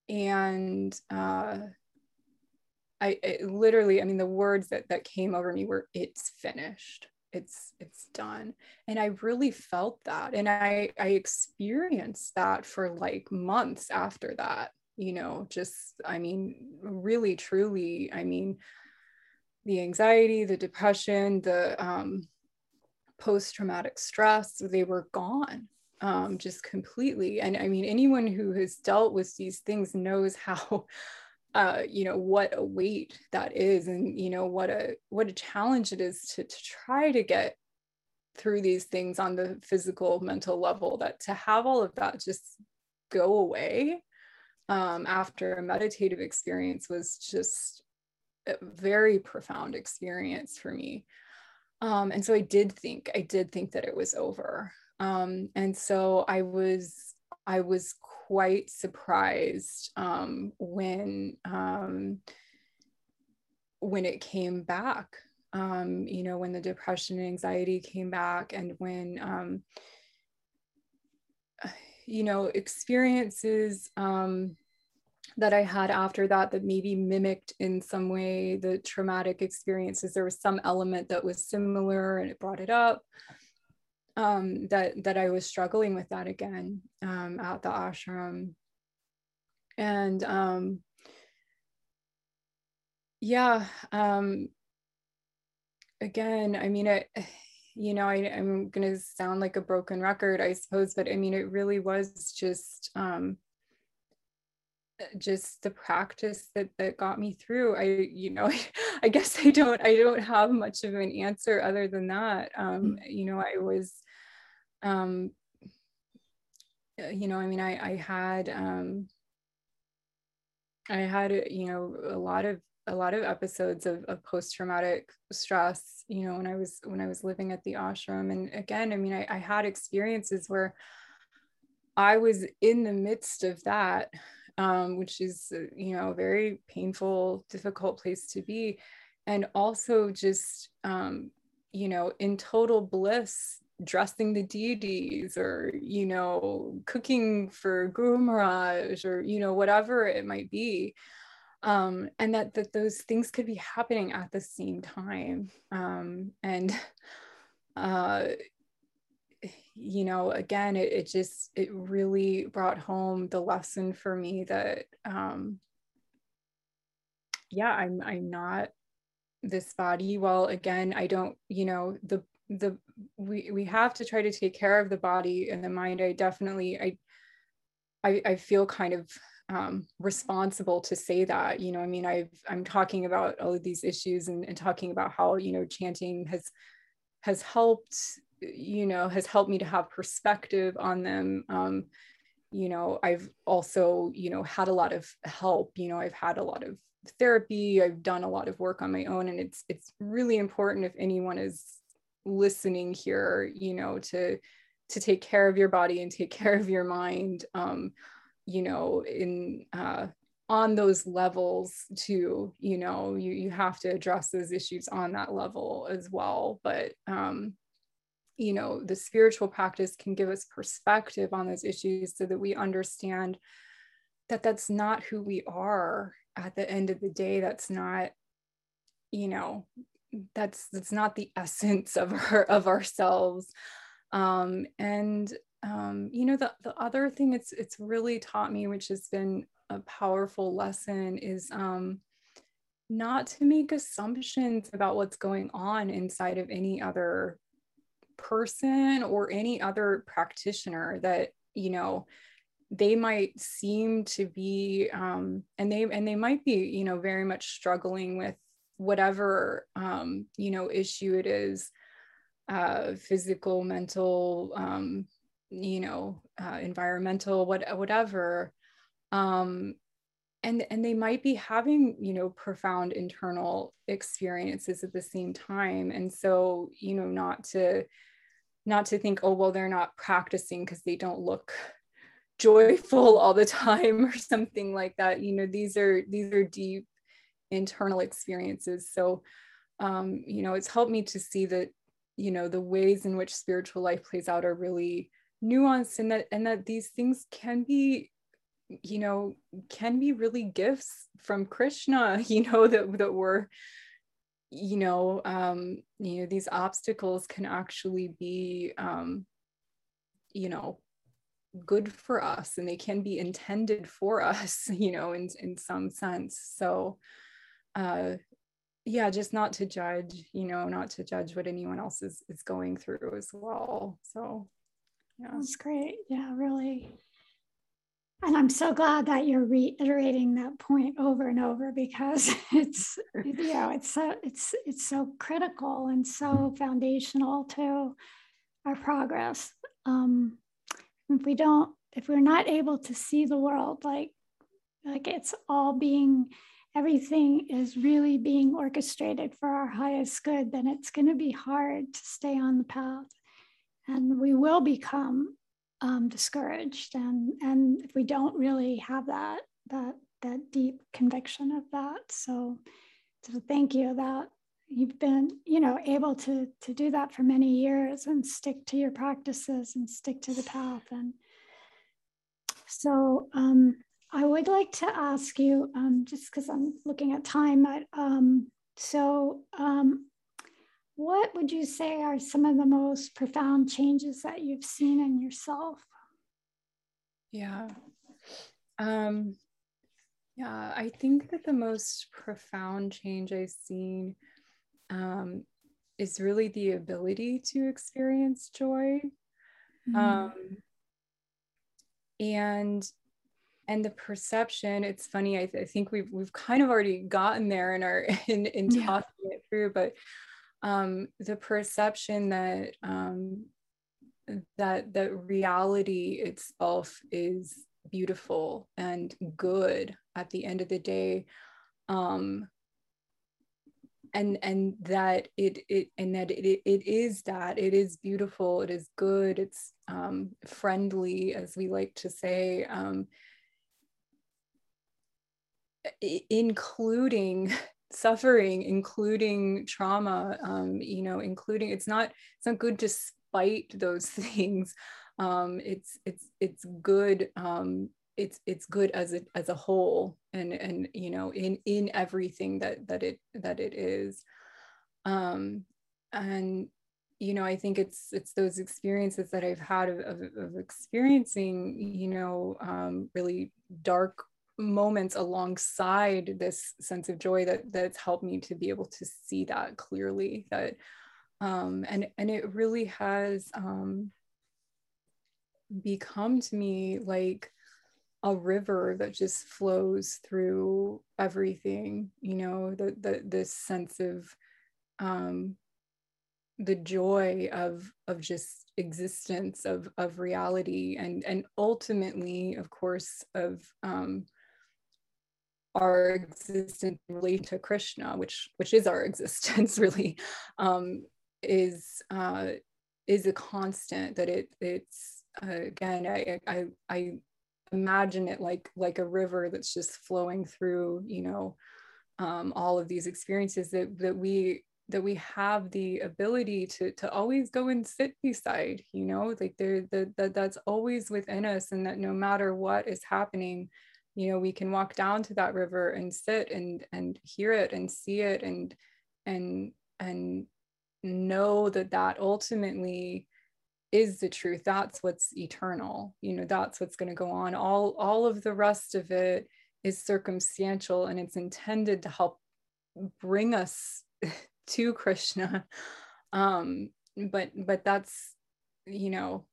and uh, I literally, I mean, the words that that came over me were "it's finished." It's it's done. And i really felt that and i i experienced that for like months after that you know just i mean really truly i mean the anxiety the depression the um, post-traumatic stress they were gone um, just completely. And i mean anyone who has dealt with these things knows (laughs) how uh, you know what a weight that is and you know what a what a challenge it is to, to try to get through these things on the physical mental level that to have all of that just go away um, after a meditative experience was just a very profound experience for me. Um, and so i did think i did think that it was over. Um, and so i was i was quite surprised um, when um, when it came back. Um, you know, when the depression and anxiety came back, and when um, you know experiences um, that I had after that that maybe mimicked in some way the traumatic experiences. There was some element that was similar, and it brought it up um, that that I was struggling with that again um, at the ashram, and um, yeah, um, again, I mean, it, you know, I, am gonna sound like a broken record, I suppose, but I mean, it really was just um, just the practice that that got me through. I you know (laughs) i guess i don't i don't have much of an answer other than that. Um mm. you know i was um, uh, you know, I mean, I, I had, um, I had, you know, a lot of, a lot of episodes of, of post-traumatic stress, you know, when I was, when I was living at the ashram. And again, I mean, I, I had experiences where I was in the midst of that, um, which is, uh, you know, a very painful, difficult place to be. And also just, um, you know, in total bliss dressing the deities or you know cooking for guru maharaj or you know whatever it might be. Um, and that that those things could be happening at the same time. Um, and (laughs) uh, you know again it, it just it really brought home the lesson for me that um yeah i'm i'm not this body. Well again i don't you know the the we we have to try to take care of the body and the mind. I definitely i i, I feel kind of um, responsible to say that you know i mean i've i'm talking about all of these issues and, and talking about how you know chanting has has helped you know has helped me to have perspective on them. Um, you know i've also you know had a lot of help you know i've had a lot of therapy. I've done a lot of work on my own and it's it's really important if anyone is listening here you know to to take care of your body and take (laughs) care of your mind um you know in uh on those levels too you know you you have to address those issues on that level as well. But um you know the spiritual practice can give us perspective on those issues so that we understand that that's not who we are at the end of the day. That's not you know that's that's not the (laughs) essence of our of ourselves. Um and um you know the the other thing it's it's really taught me which has been a powerful lesson is um not to make assumptions about what's going on inside of any other person or any other practitioner that you know they might seem to be um, and they and they might be you know very much struggling with whatever um, you know issue it is uh, physical mental um, you know uh, environmental what, whatever um, and and they might be having you know profound internal experiences at the same time. And so you know not to not to think oh well they're not practicing because they don't look (laughs) joyful all the time (laughs) or something like that. You know these are these are deep internal experiences. So um you know it's helped me to see that you know the ways in which spiritual life plays out are really nuanced and that and that these things can be you know can be really gifts from krishna (laughs) you know that that we're you know um you know these obstacles can actually be um you know good for us and they can be intended for (laughs) us you know in in some sense. So uh yeah just not to judge you know not to judge what anyone else is is going through as well. So yeah. That's great. Yeah really. And i'm so glad that you're reiterating that point over and over because (laughs) it's you know it's so it's it's so critical and so foundational to our progress. Um if we don't if we're not able to see the world like like it's all being everything is really being orchestrated for our highest good then it's going to be hard to stay on the path. And we will become um, discouraged. And and if we don't really have that that that deep conviction of that. So so thank you that you've been you know able to to do that for many years and stick to your practices and stick to the path. And so um, i would like to ask you um, just because i'm looking at time but, um, so um, what would you say are some of the most profound changes that you've seen in yourself? Yeah. Um, yeah, I think that the most profound change I've seen um, is really the ability to experience joy. Mm. Um, and and the perception it's funny I, th- I, think we've we've kind of already gotten there in our (laughs) in in talking yeah. it through but um, the perception that um, that that reality itself is beautiful and good at the end of the day um, and and that it it and that it, it is that it is beautiful it is good it's um, friendly as we like to say um, including (laughs) suffering including trauma um, you know including it's not it's not good despite those (laughs) things. Um, it's it's it's good um, it's it's good as a as a whole and and you know in in everything that that it that it is. Um and you know i think it's it's those experiences that i've had of, of, of experiencing you know um, really dark moments alongside this sense of joy that that's helped me to be able to see that clearly that um, and and it really has um, become to me like a river that just flows through everything you know the, the this sense of um, the joy of of just existence of of reality and and ultimately of course of um, our existence in to Krishna, which which is our (laughs) existence really, um, is uh, is a constant. That it it's uh, again I, I I imagine it like like a river that's just flowing through you know um, all of these experiences that that we that we have the ability to to always go and sit beside you know like there that that that's always within us and that no matter what is happening you know we can walk down to that river and sit and and hear it and see it and and and know that that ultimately is the truth. That's what's eternal. You know that's what's going to go on. All all of the rest of it is circumstantial and it's intended to help bring us (laughs) to krishna. Um but but that's you know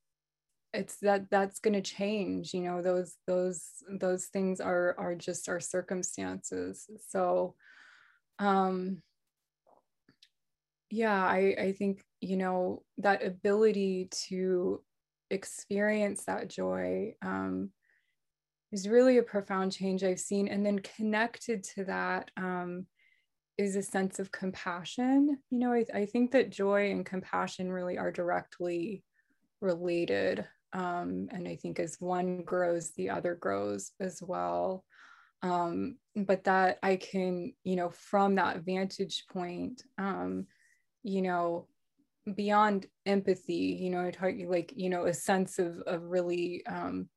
it's that that's going to change you know those those those things are are just our circumstances. So um yeah i i think you know that ability to experience that joy um is really a profound change i've seen. And then connected to that um is a sense of compassion. You know I, I think that joy and compassion really are directly related um, and I think as one grows, the other grows as well. Um, but that I can, you know, from that vantage point, um, you know, beyond empathy, you know, like, you know, a sense of, of really, um,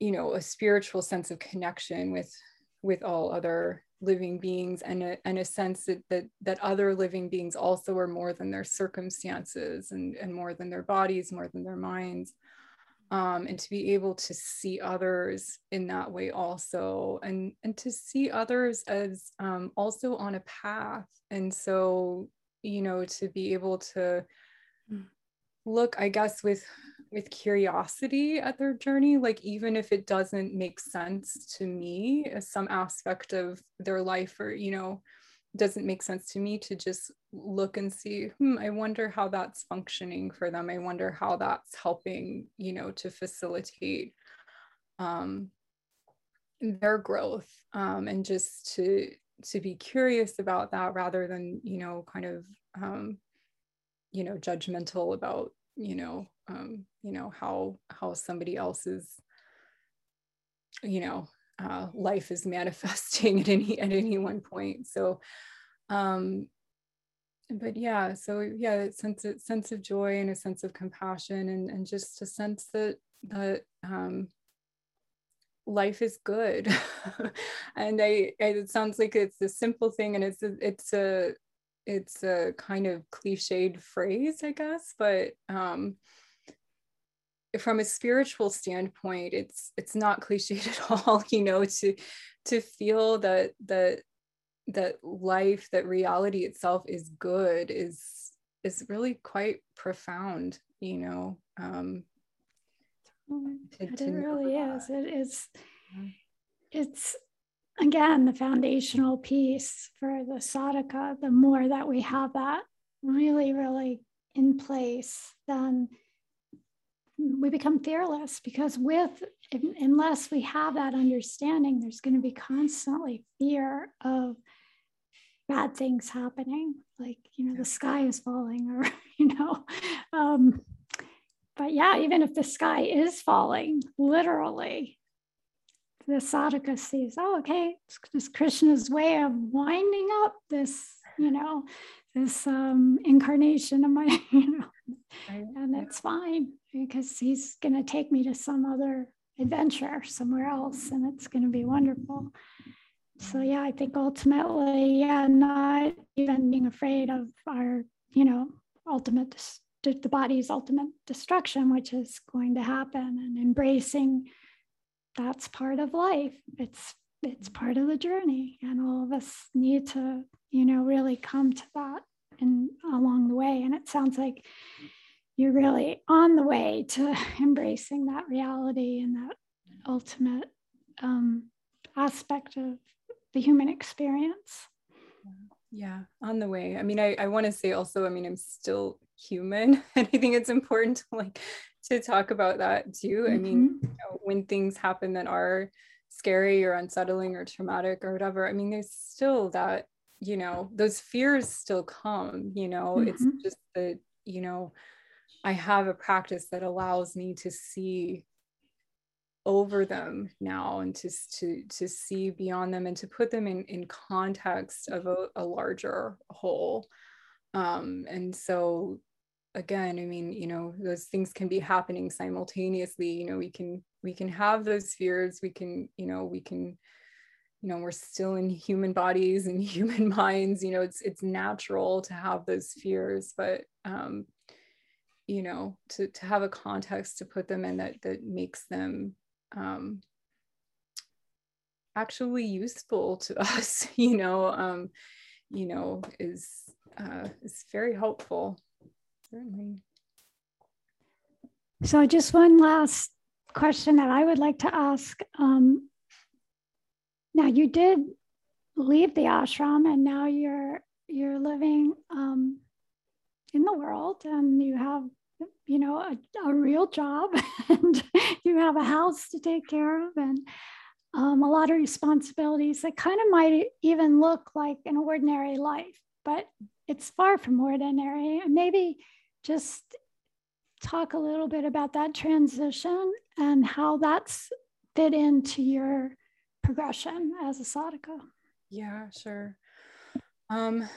you know, a spiritual sense of connection with, with all other living beings and a, and a sense that, that that other living beings also are more than their circumstances and, and more than their bodies more than their minds um, and to be able to see others in that way also and and to see others as um, also on a path and so you know to be able to hmm. look i guess with with curiosity at their journey like even if it doesn't make sense to me as some aspect of their life or you know doesn't make sense to me to just look and see hmm i wonder how that's functioning for them. I wonder how that's helping you know to facilitate um their growth um and just to to be curious about that rather than you know kind of um you know judgmental about you know um, you know how how somebody else's you know uh, life is (laughs) manifesting at any at any one point. So um but yeah so yeah sense of, sense of joy and a sense of compassion and and just a sense that that um life is good. (laughs) And I, I it sounds like it's a simple thing and it's a, it's a it's a kind of cliched phrase i guess but um from a spiritual standpoint it's it's not (laughs) cliched at all you know to to feel that that that life that reality itself is good is is really quite profound you know um to, to it really is. It is it's again the foundational piece for the sadhaka the more that we have that really really in place then we become fearless because with unless we have that understanding there's going to be constantly fear of bad things happening like you know the sky is falling or (laughs) you know um, but yeah even if the sky is falling literally the sadhaka sees oh okay this krishna's way of winding up this you know this um, incarnation of my (laughs) you know and it's fine because he's going to take me to some other adventure somewhere else and it's going to be wonderful. So yeah. i think ultimately yeah not even being afraid of our you know ultimate the body's ultimate destruction, which is going to happen, and embracing that's part of life. It's it's part of the journey, and all of us need to, you know, really come to that and along the way. And it sounds like you're really on the way to (laughs) embracing that reality and that ultimate um, aspect of the human experience. Yeah, on the way. I mean, I, I want to say also, I mean, I'm still human. And (laughs) I think it's important to like to talk about that too. Mm-hmm. I mean, mm-hmm. you know, when things happen that are scary or unsettling or traumatic or whatever, I mean, there's still that, you know, those fears still come, you know, mm-hmm. it's just that, you know, I have a practice that allows me to see over them now and to, to, to see beyond them and to put them in, in context of a, a larger whole. Um, and so again, I mean, you know, those things can be happening simultaneously. You know, we can we can have those fears. We can, you know, we can, you know, we're still in human bodies and (laughs) human minds. You know, it's it's natural to have those fears, but um, you know to to have a context to put them in that that makes them um, actually useful to (laughs) us you know um, you know is uh, is very helpful certainly. So just one last question that i would like to ask um, now you did leave the ashram and now you're you're living um, in the world and you have you know a, a real job (laughs) and you have a house to take care of and um, a lot of responsibilities that kind of might even look like an ordinary life but it's far from ordinary. And maybe just talk a little bit about that transition and how that's fit into your progression as a sadhaka yeah sure um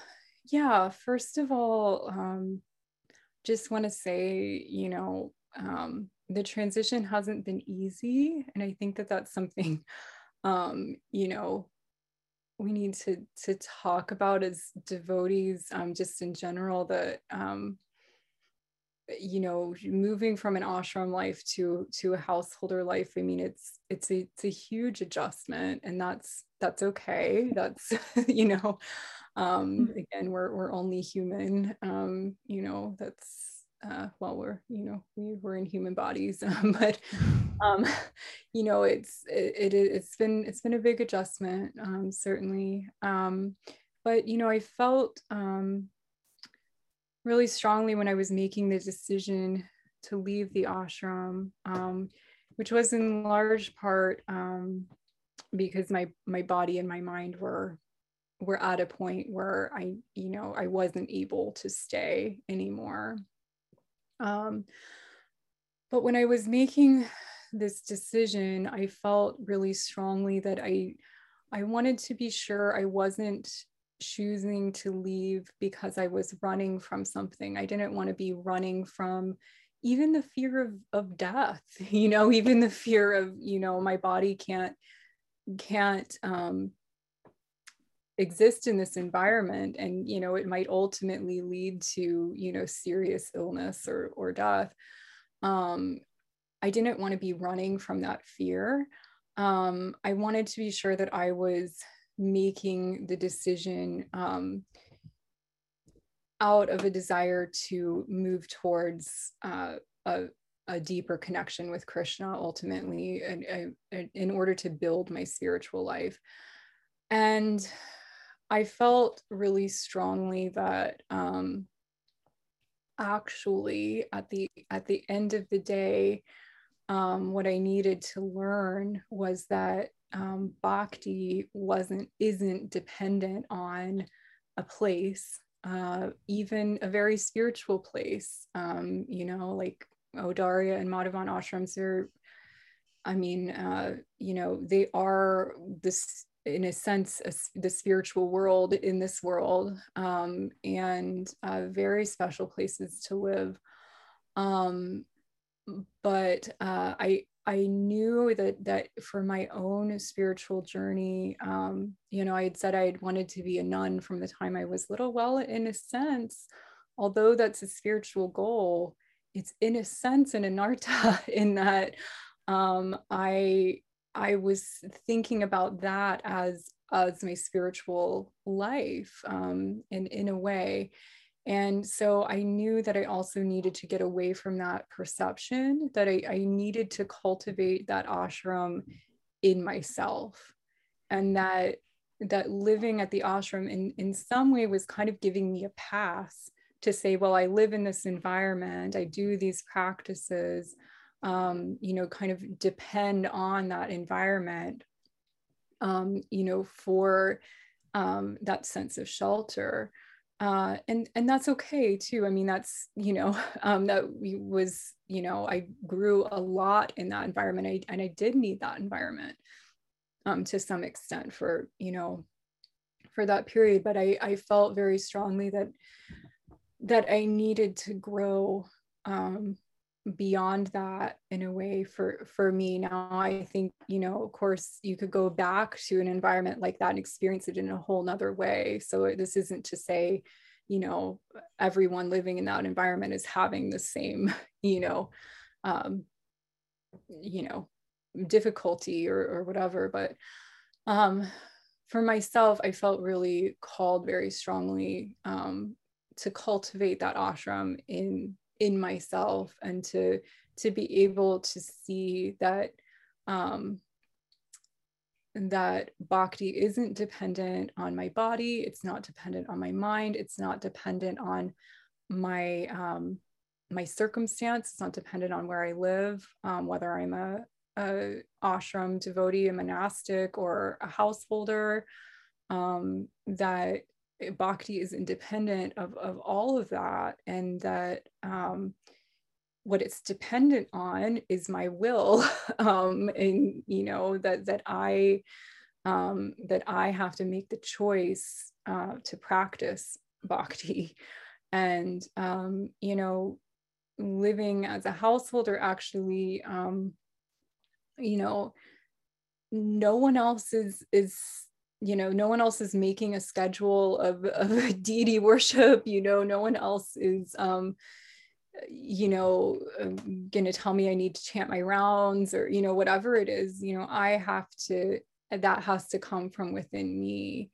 yeah first of all um just want to say, you know, um, the transition hasn't been easy. And I think that that's something, (laughs) um, you know, we need to to talk about as devotees, um, just in general, that um, you know, moving from an ashram life to to a householder life. I mean, it's it's a it's a huge adjustment, and that's that's okay. That's (laughs) you know, um mm. again we're we're only human um you know that's uh well we're you know we were in human bodies um, (laughs) but um you know it's it, it it's been it's been a big adjustment um certainly um but you know i felt um really strongly when i was making the decision to leave the ashram um which was in large part um because my my body and my mind were we're at a point where I, you know, I wasn't able to stay anymore. Um, but when I was making this decision, I felt really strongly that I, I wanted to be sure I wasn't choosing to leave because I was running from something. I didn't want to be running from even the fear of, of death, (laughs) you know, even the fear of, you know, my body can't can't um, exist in this environment. And you know it might ultimately lead to you know serious illness or or death. Um i didn't want to be running from that fear. Um i wanted to be sure that i was making the decision um out of a desire to move towards uh, a, a deeper connection with krishna ultimately and, and in order to build my spiritual life. And I felt really strongly that um, actually at the at the end of the day, um, what I needed to learn was that um, bhakti wasn't isn't dependent on a place, uh, even a very spiritual place. Um, you know, like Audarya and Madhavan ashrams are. I mean, uh, you know, they are this in a sense a, the spiritual world in this world um, and uh, very special places to live um, but uh, i i knew that that for my own spiritual journey um, you know i had said i had wanted to be a nun from the time i was little well in a sense although that's a spiritual goal, it's in a sense an anartha (laughs) in that um, I I was thinking about that as as my spiritual life um, in in a way. And so I knew that I also needed to get away from that perception, that I, I needed to cultivate that ashram in myself. And that that living at the ashram in, in some way was kind of giving me a pass to say, well, I live in this environment, I do these practices, um, you know, kind of depend on that environment, um, you know, for um, that sense of shelter. Uh, and and that's okay too. I mean, that's you know (laughs) um, that was you know I grew a lot in that environment, I, and I did need that environment um, to some extent for you know for that period. But I I felt very strongly that that I needed to grow um, beyond that in a way for for me. Now i think you know of course you could go back to an environment like that and experience it in a whole nother way. So this isn't to say you know everyone living in that environment is having the same (laughs) you know um you know difficulty or, or whatever. But um for myself i felt really called very strongly um to cultivate that ashram in in myself and to to be able to see that um, that bhakti isn't dependent on my body it's not dependent on my mind it's not dependent on my um, my circumstance it's not dependent on where i live um, whether i'm a, a, ashram devotee a monastic or a householder um, that bhakti is independent of, of all of that and that um, what it's dependent on is my will (laughs) um, and you know that that i um, that i have to make the choice uh, to practice bhakti. And um, you know living as a householder actually um, you know no one else is is you know no one else is making a schedule of, of (laughs) deity worship you know no one else is um you know um, gonna tell me i need to chant my rounds or you know whatever it is you know i have to that has to come from within me.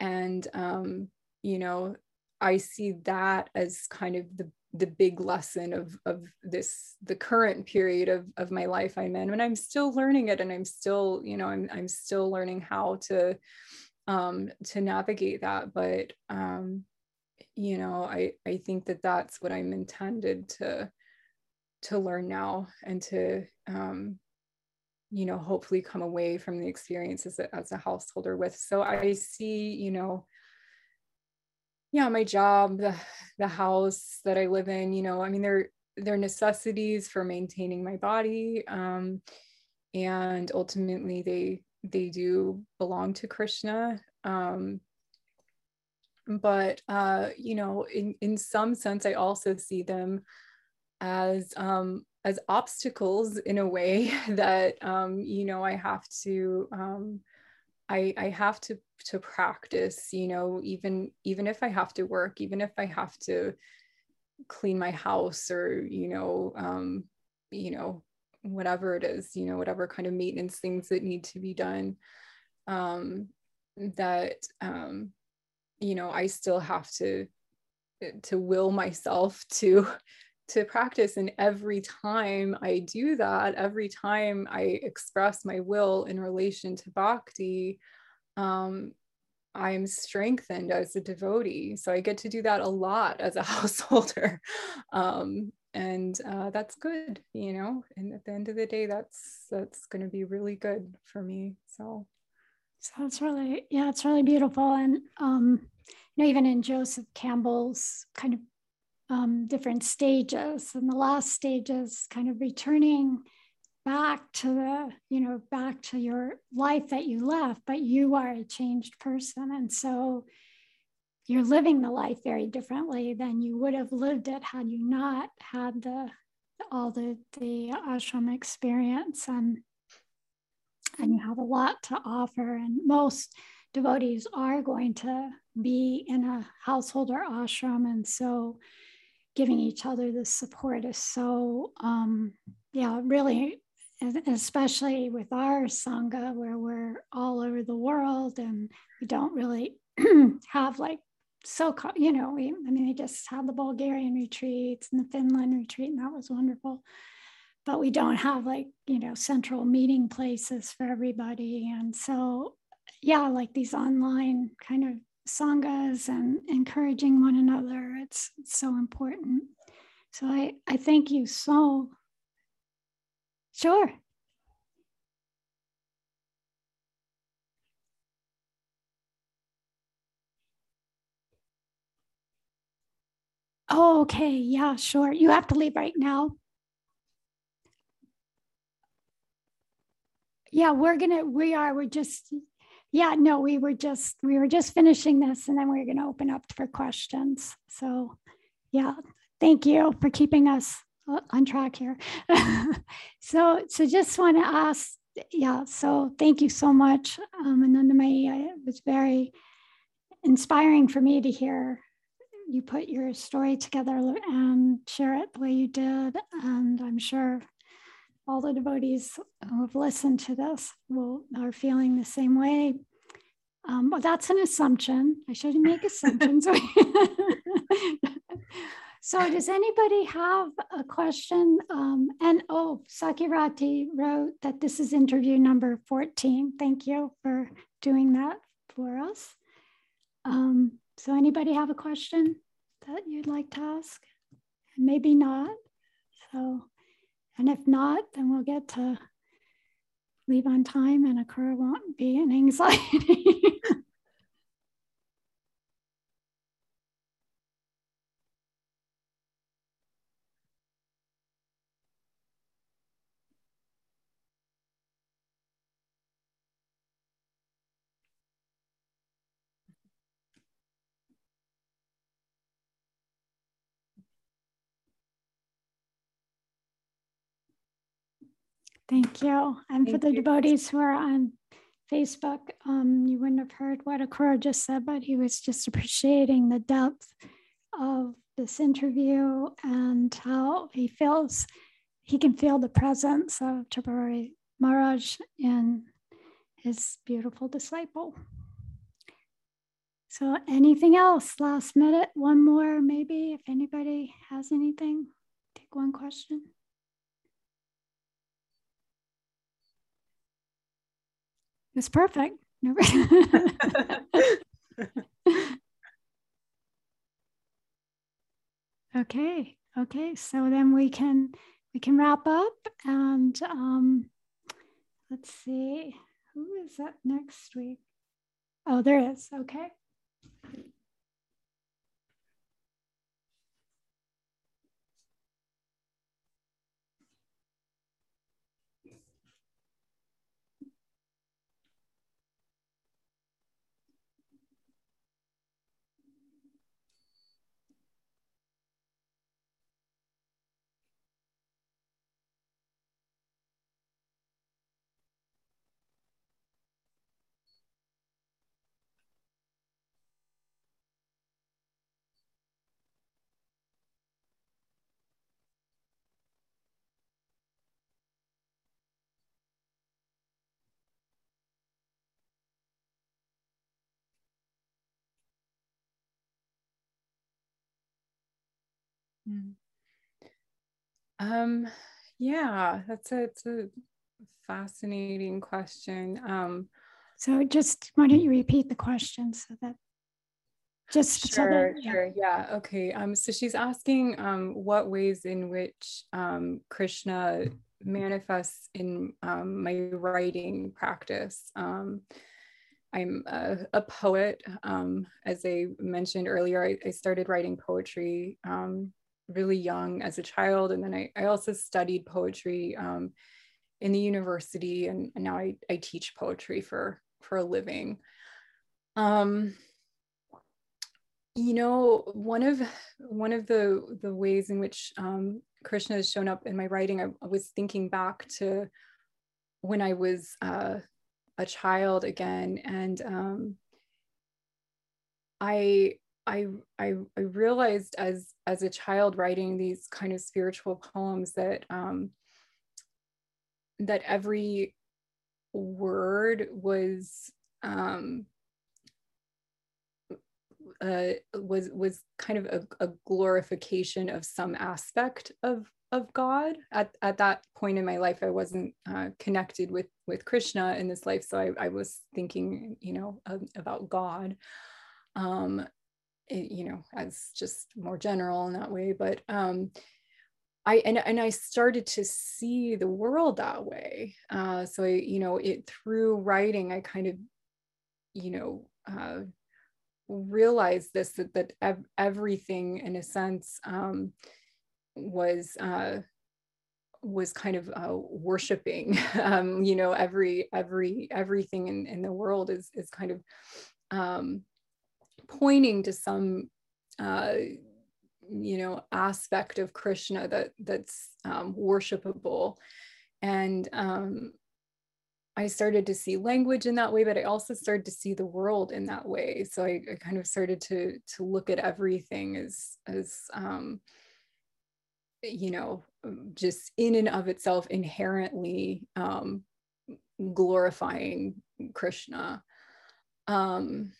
And um you know i see that as kind of the the big lesson of of this the current period of of my life I'm in and I'm still learning it and I'm still you know I'm I'm still learning how to um to navigate that. But um you know I I think that that's what I'm intended to to learn now and to um you know hopefully come away from the experiences as a householder with. So I see you know yeah my job the, the house that i live in you know i mean they're they're necessities for maintaining my body um, and ultimately they they do belong to krishna um, but uh, you know in in some sense i also see them as um, as obstacles in a way (laughs) that um, you know i have to um, I, I have to to practice you know even even if i have to work even if i have to clean my house or you know um you know whatever it is you know whatever kind of maintenance things that need to be done um that um you know i still have to to will myself to (laughs) to practice. And every time i do that every time i express my will in relation to bhakti um, I'm strengthened as a devotee. So I get to do that a lot as a (laughs) householder. Um, and uh, that's good, you know, and at the end of the day, that's, that's going to be really good for me. So. So that's really, yeah, it's really beautiful. And, um, you know, even in Joseph Campbell's kind of um, different stages and the last stage is kind of returning back to the you know back to your life that you left but you are a changed person. And so you're living the life very differently than you would have lived it had you not had the all the the ashram experience. And and you have a lot to offer. And most devotees are going to be in a household or ashram. And so giving each other the support is so, um, yeah, really, especially with our Sangha, where we're all over the world and we don't really (clears throat) have like so, called, you know, we, I mean, we just had the Bulgarian retreats and the Finland retreat, and that was wonderful. But we don't have like, you know, central meeting places for everybody. And so, yeah, like these online kind of sanghas and encouraging one another, it's, it's so important. So I, I thank you so. Sure. Oh, okay. Yeah, sure. You have to leave right now. Yeah, we're gonna, we are, we're just, yeah, no, we were just, we were just finishing this and then we we're gonna open up for questions. So yeah, thank you for keeping us on track here. (laughs) so, so just want to ask, yeah, so thank you so much. Um, and then my, it was very inspiring for me to hear you put your story together and share it the way you did. And I'm sure all the devotees who have listened to this will are feeling the same way. Um, but that's an assumption. I shouldn't make (laughs) assumptions. (laughs) so, does anybody have a question? Um, and oh, Sakirati wrote that this is interview number 14. Thank you for doing that for us. Um, so anybody have a question that you'd like to ask? Maybe not. So, and if not, then we'll get to leave on time and Akrura won't be in anxiety. (laughs) Thank you. And Thank for the you. devotees who are on Facebook, um, you wouldn't have heard what Akrura just said, but he was just appreciating the depth of this interview and how he feels he can feel the presence of Tripurari Maharaj in his beautiful disciple. So, anything else? Last minute, one more, maybe, if anybody has anything, take one question. It's perfect. (laughs) okay. Okay. So then we can we can wrap up and um, let's see who is up next week. Oh, there is. Okay. Um, yeah, that's a, it's a fascinating question. Um, so just why don't you repeat the question so that just sure, so that, yeah. sure, yeah, okay. Um, so she's asking um, what ways in which um, Krishna manifests in um, my writing practice. Um, I'm a, a poet. Um, as I mentioned earlier, I, I started writing poetry um, really young as a child. And then I, I also studied poetry um, in the university and, and now I, I, teach poetry for, for a living. Um, you know, one of one of the the ways in which um, Krishna has shown up in my writing, I, was thinking back to when I was uh, a child again, and um, I I, I I realized as as a child writing these kind of spiritual poems that um, that every word was um, uh, was was kind of a, a, glorification of some aspect of of God. At, at that point in my life, I wasn't uh, connected with with Krishna in this life, so I, I was thinking, you know, about God, um, you know, as just more general in that way. But um, I and, and I started to see the world that way. Uh, so I, you know, it through writing, I kind of, you know, uh, realized this that that ev- everything in a sense um, was uh, was kind of uh, worshiping. (laughs) um, you know, every every everything in, in the world is is kind of um, pointing to some uh, you know aspect of krishna that that's um, worshipable. And um, i started to see language in that way but i also started to see the world in that way. So i, I kind of started to to look at everything as as um, you know just in and of itself inherently um, glorifying krishna. Um,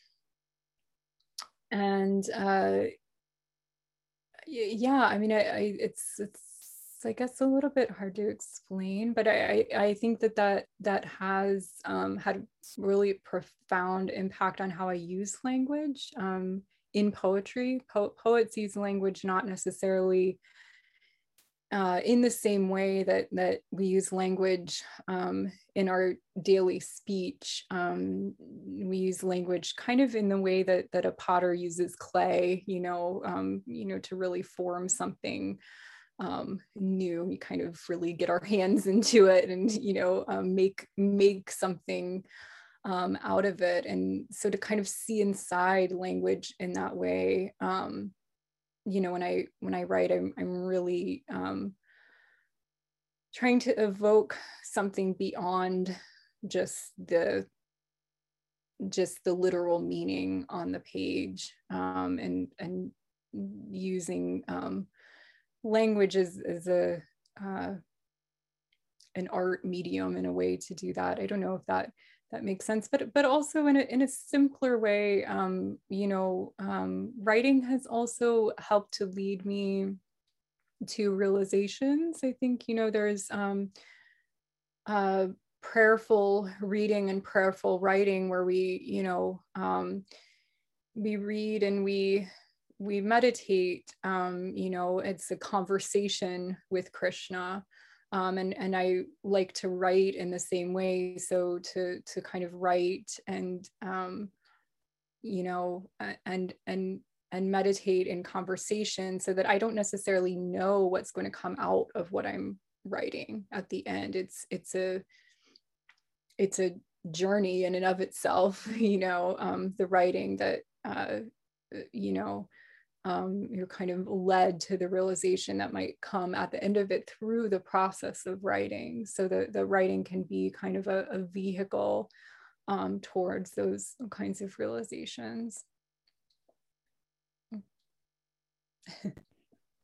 and uh, yeah i mean I, I, it's it's i guess a little bit hard to explain but i i think that that that has um, had really profound impact on how i use language um, in poetry. Po- poets use language not necessarily uh, in the same way that that we use language um, in our daily speech, um, we use language kind of in the way that that a potter uses clay, you know, um, you know, to really form something um, new. We kind of really get our (laughs) hands into it and you know um, make make something um, out of it. And so to kind of see inside language in that way you know when i when i write i'm, I'm really um, trying to evoke something beyond just the just the literal meaning on the page um, and and using um, language as, as a uh, an art medium in a way to do that. I don't know if that that makes sense but but also in a, in a simpler way um, you know um, writing has also helped to lead me to realizations. I think you know there's um, uh, prayerful reading and prayerful writing where we you know um, we read and we we meditate um, you know it's a conversation with krishna um, and and I like to write in the same way. So to to kind of write and um, you know and and and meditate in conversation, so that I don't necessarily know what's going to come out of what I'm writing at the end. It's it's a it's a journey in and of itself. (laughs) You know, um, the writing that uh, you know um, you're kind of led to the realization that might come at the end of it through the process of writing. So the, the writing can be kind of a, a vehicle um, towards those kinds of realizations.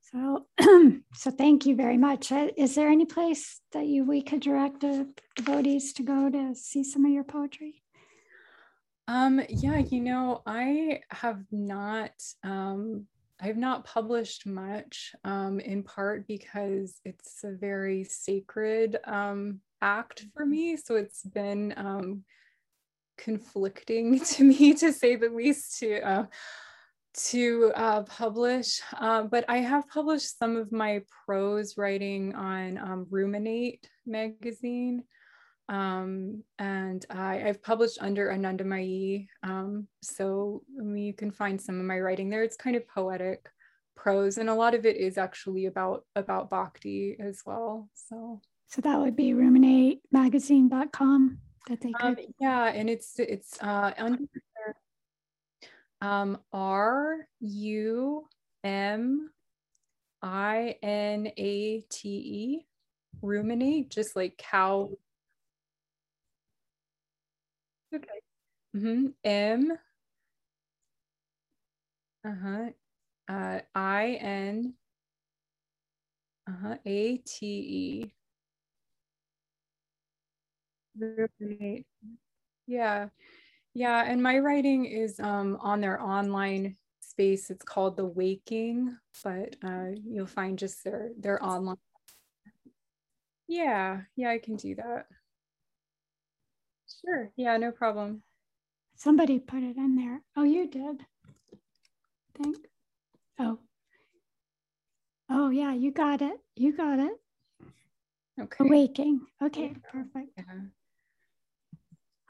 so, (clears throat) so thank you very much. Uh, is there any place that you we could direct the devotees to go to see some of your poetry? Um, yeah, you know, I have not um, I've not published much, um, in part because it's a very sacred um, act for me. So it's been um, conflicting (laughs) to me, to say the least, to uh, to uh, publish. Uh, but I have published some of my prose writing on um, Ruminate magazine. Um, and I, have published under Anandamayi. Um, so you can find some of my writing there. It's kind of poetic prose, and a lot of it is actually about about bhakti as well. So so that would be ruminatemagazine.com that they um, could. Um, yeah, and it's it's uh, under um, R U M I N A T E ruminate, just like cow Okay. Mm-hmm. M. Uh-huh. Uh I N. Uh-huh. A T E. Yeah. Yeah. And my writing is um on their online space. It's called The Waking, but uh you'll find just their their online. Yeah, yeah, I can do that. Sure. Yeah, no problem. Somebody put it in there. Oh, you did. I think. Oh. Oh, yeah, you got it. You got it. Okay. Awaking. Okay, perfect. Yeah.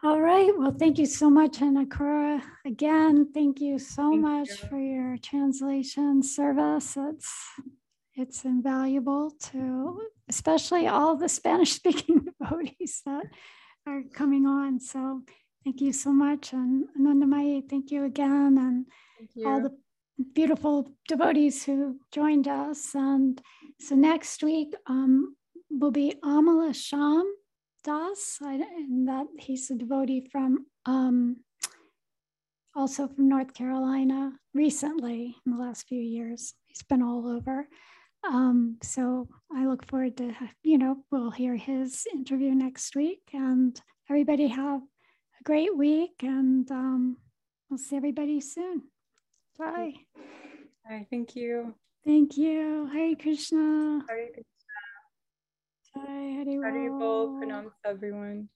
All right. Well, thank you so much, Anakura. Again, thank you so thank much you. for your translation service. It's it's invaluable to especially all the Spanish speaking (laughs) devotees that are coming on. So thank you so much. And Anandamayi, thank you again. And you. all the beautiful devotees who joined us. And so next week um, will be Amala Sham Das, and that he's a devotee from um, also from North Carolina recently in the last few years. He's been all over. Um, so I look forward to, you know, we'll hear his interview next week. And everybody have a great week. And um, we'll see everybody soon. Bye. Bye. Thank you. Thank you. Hare Krishna. Hare Krishna. Bye. Hari Hari Bol. Pranams everyone.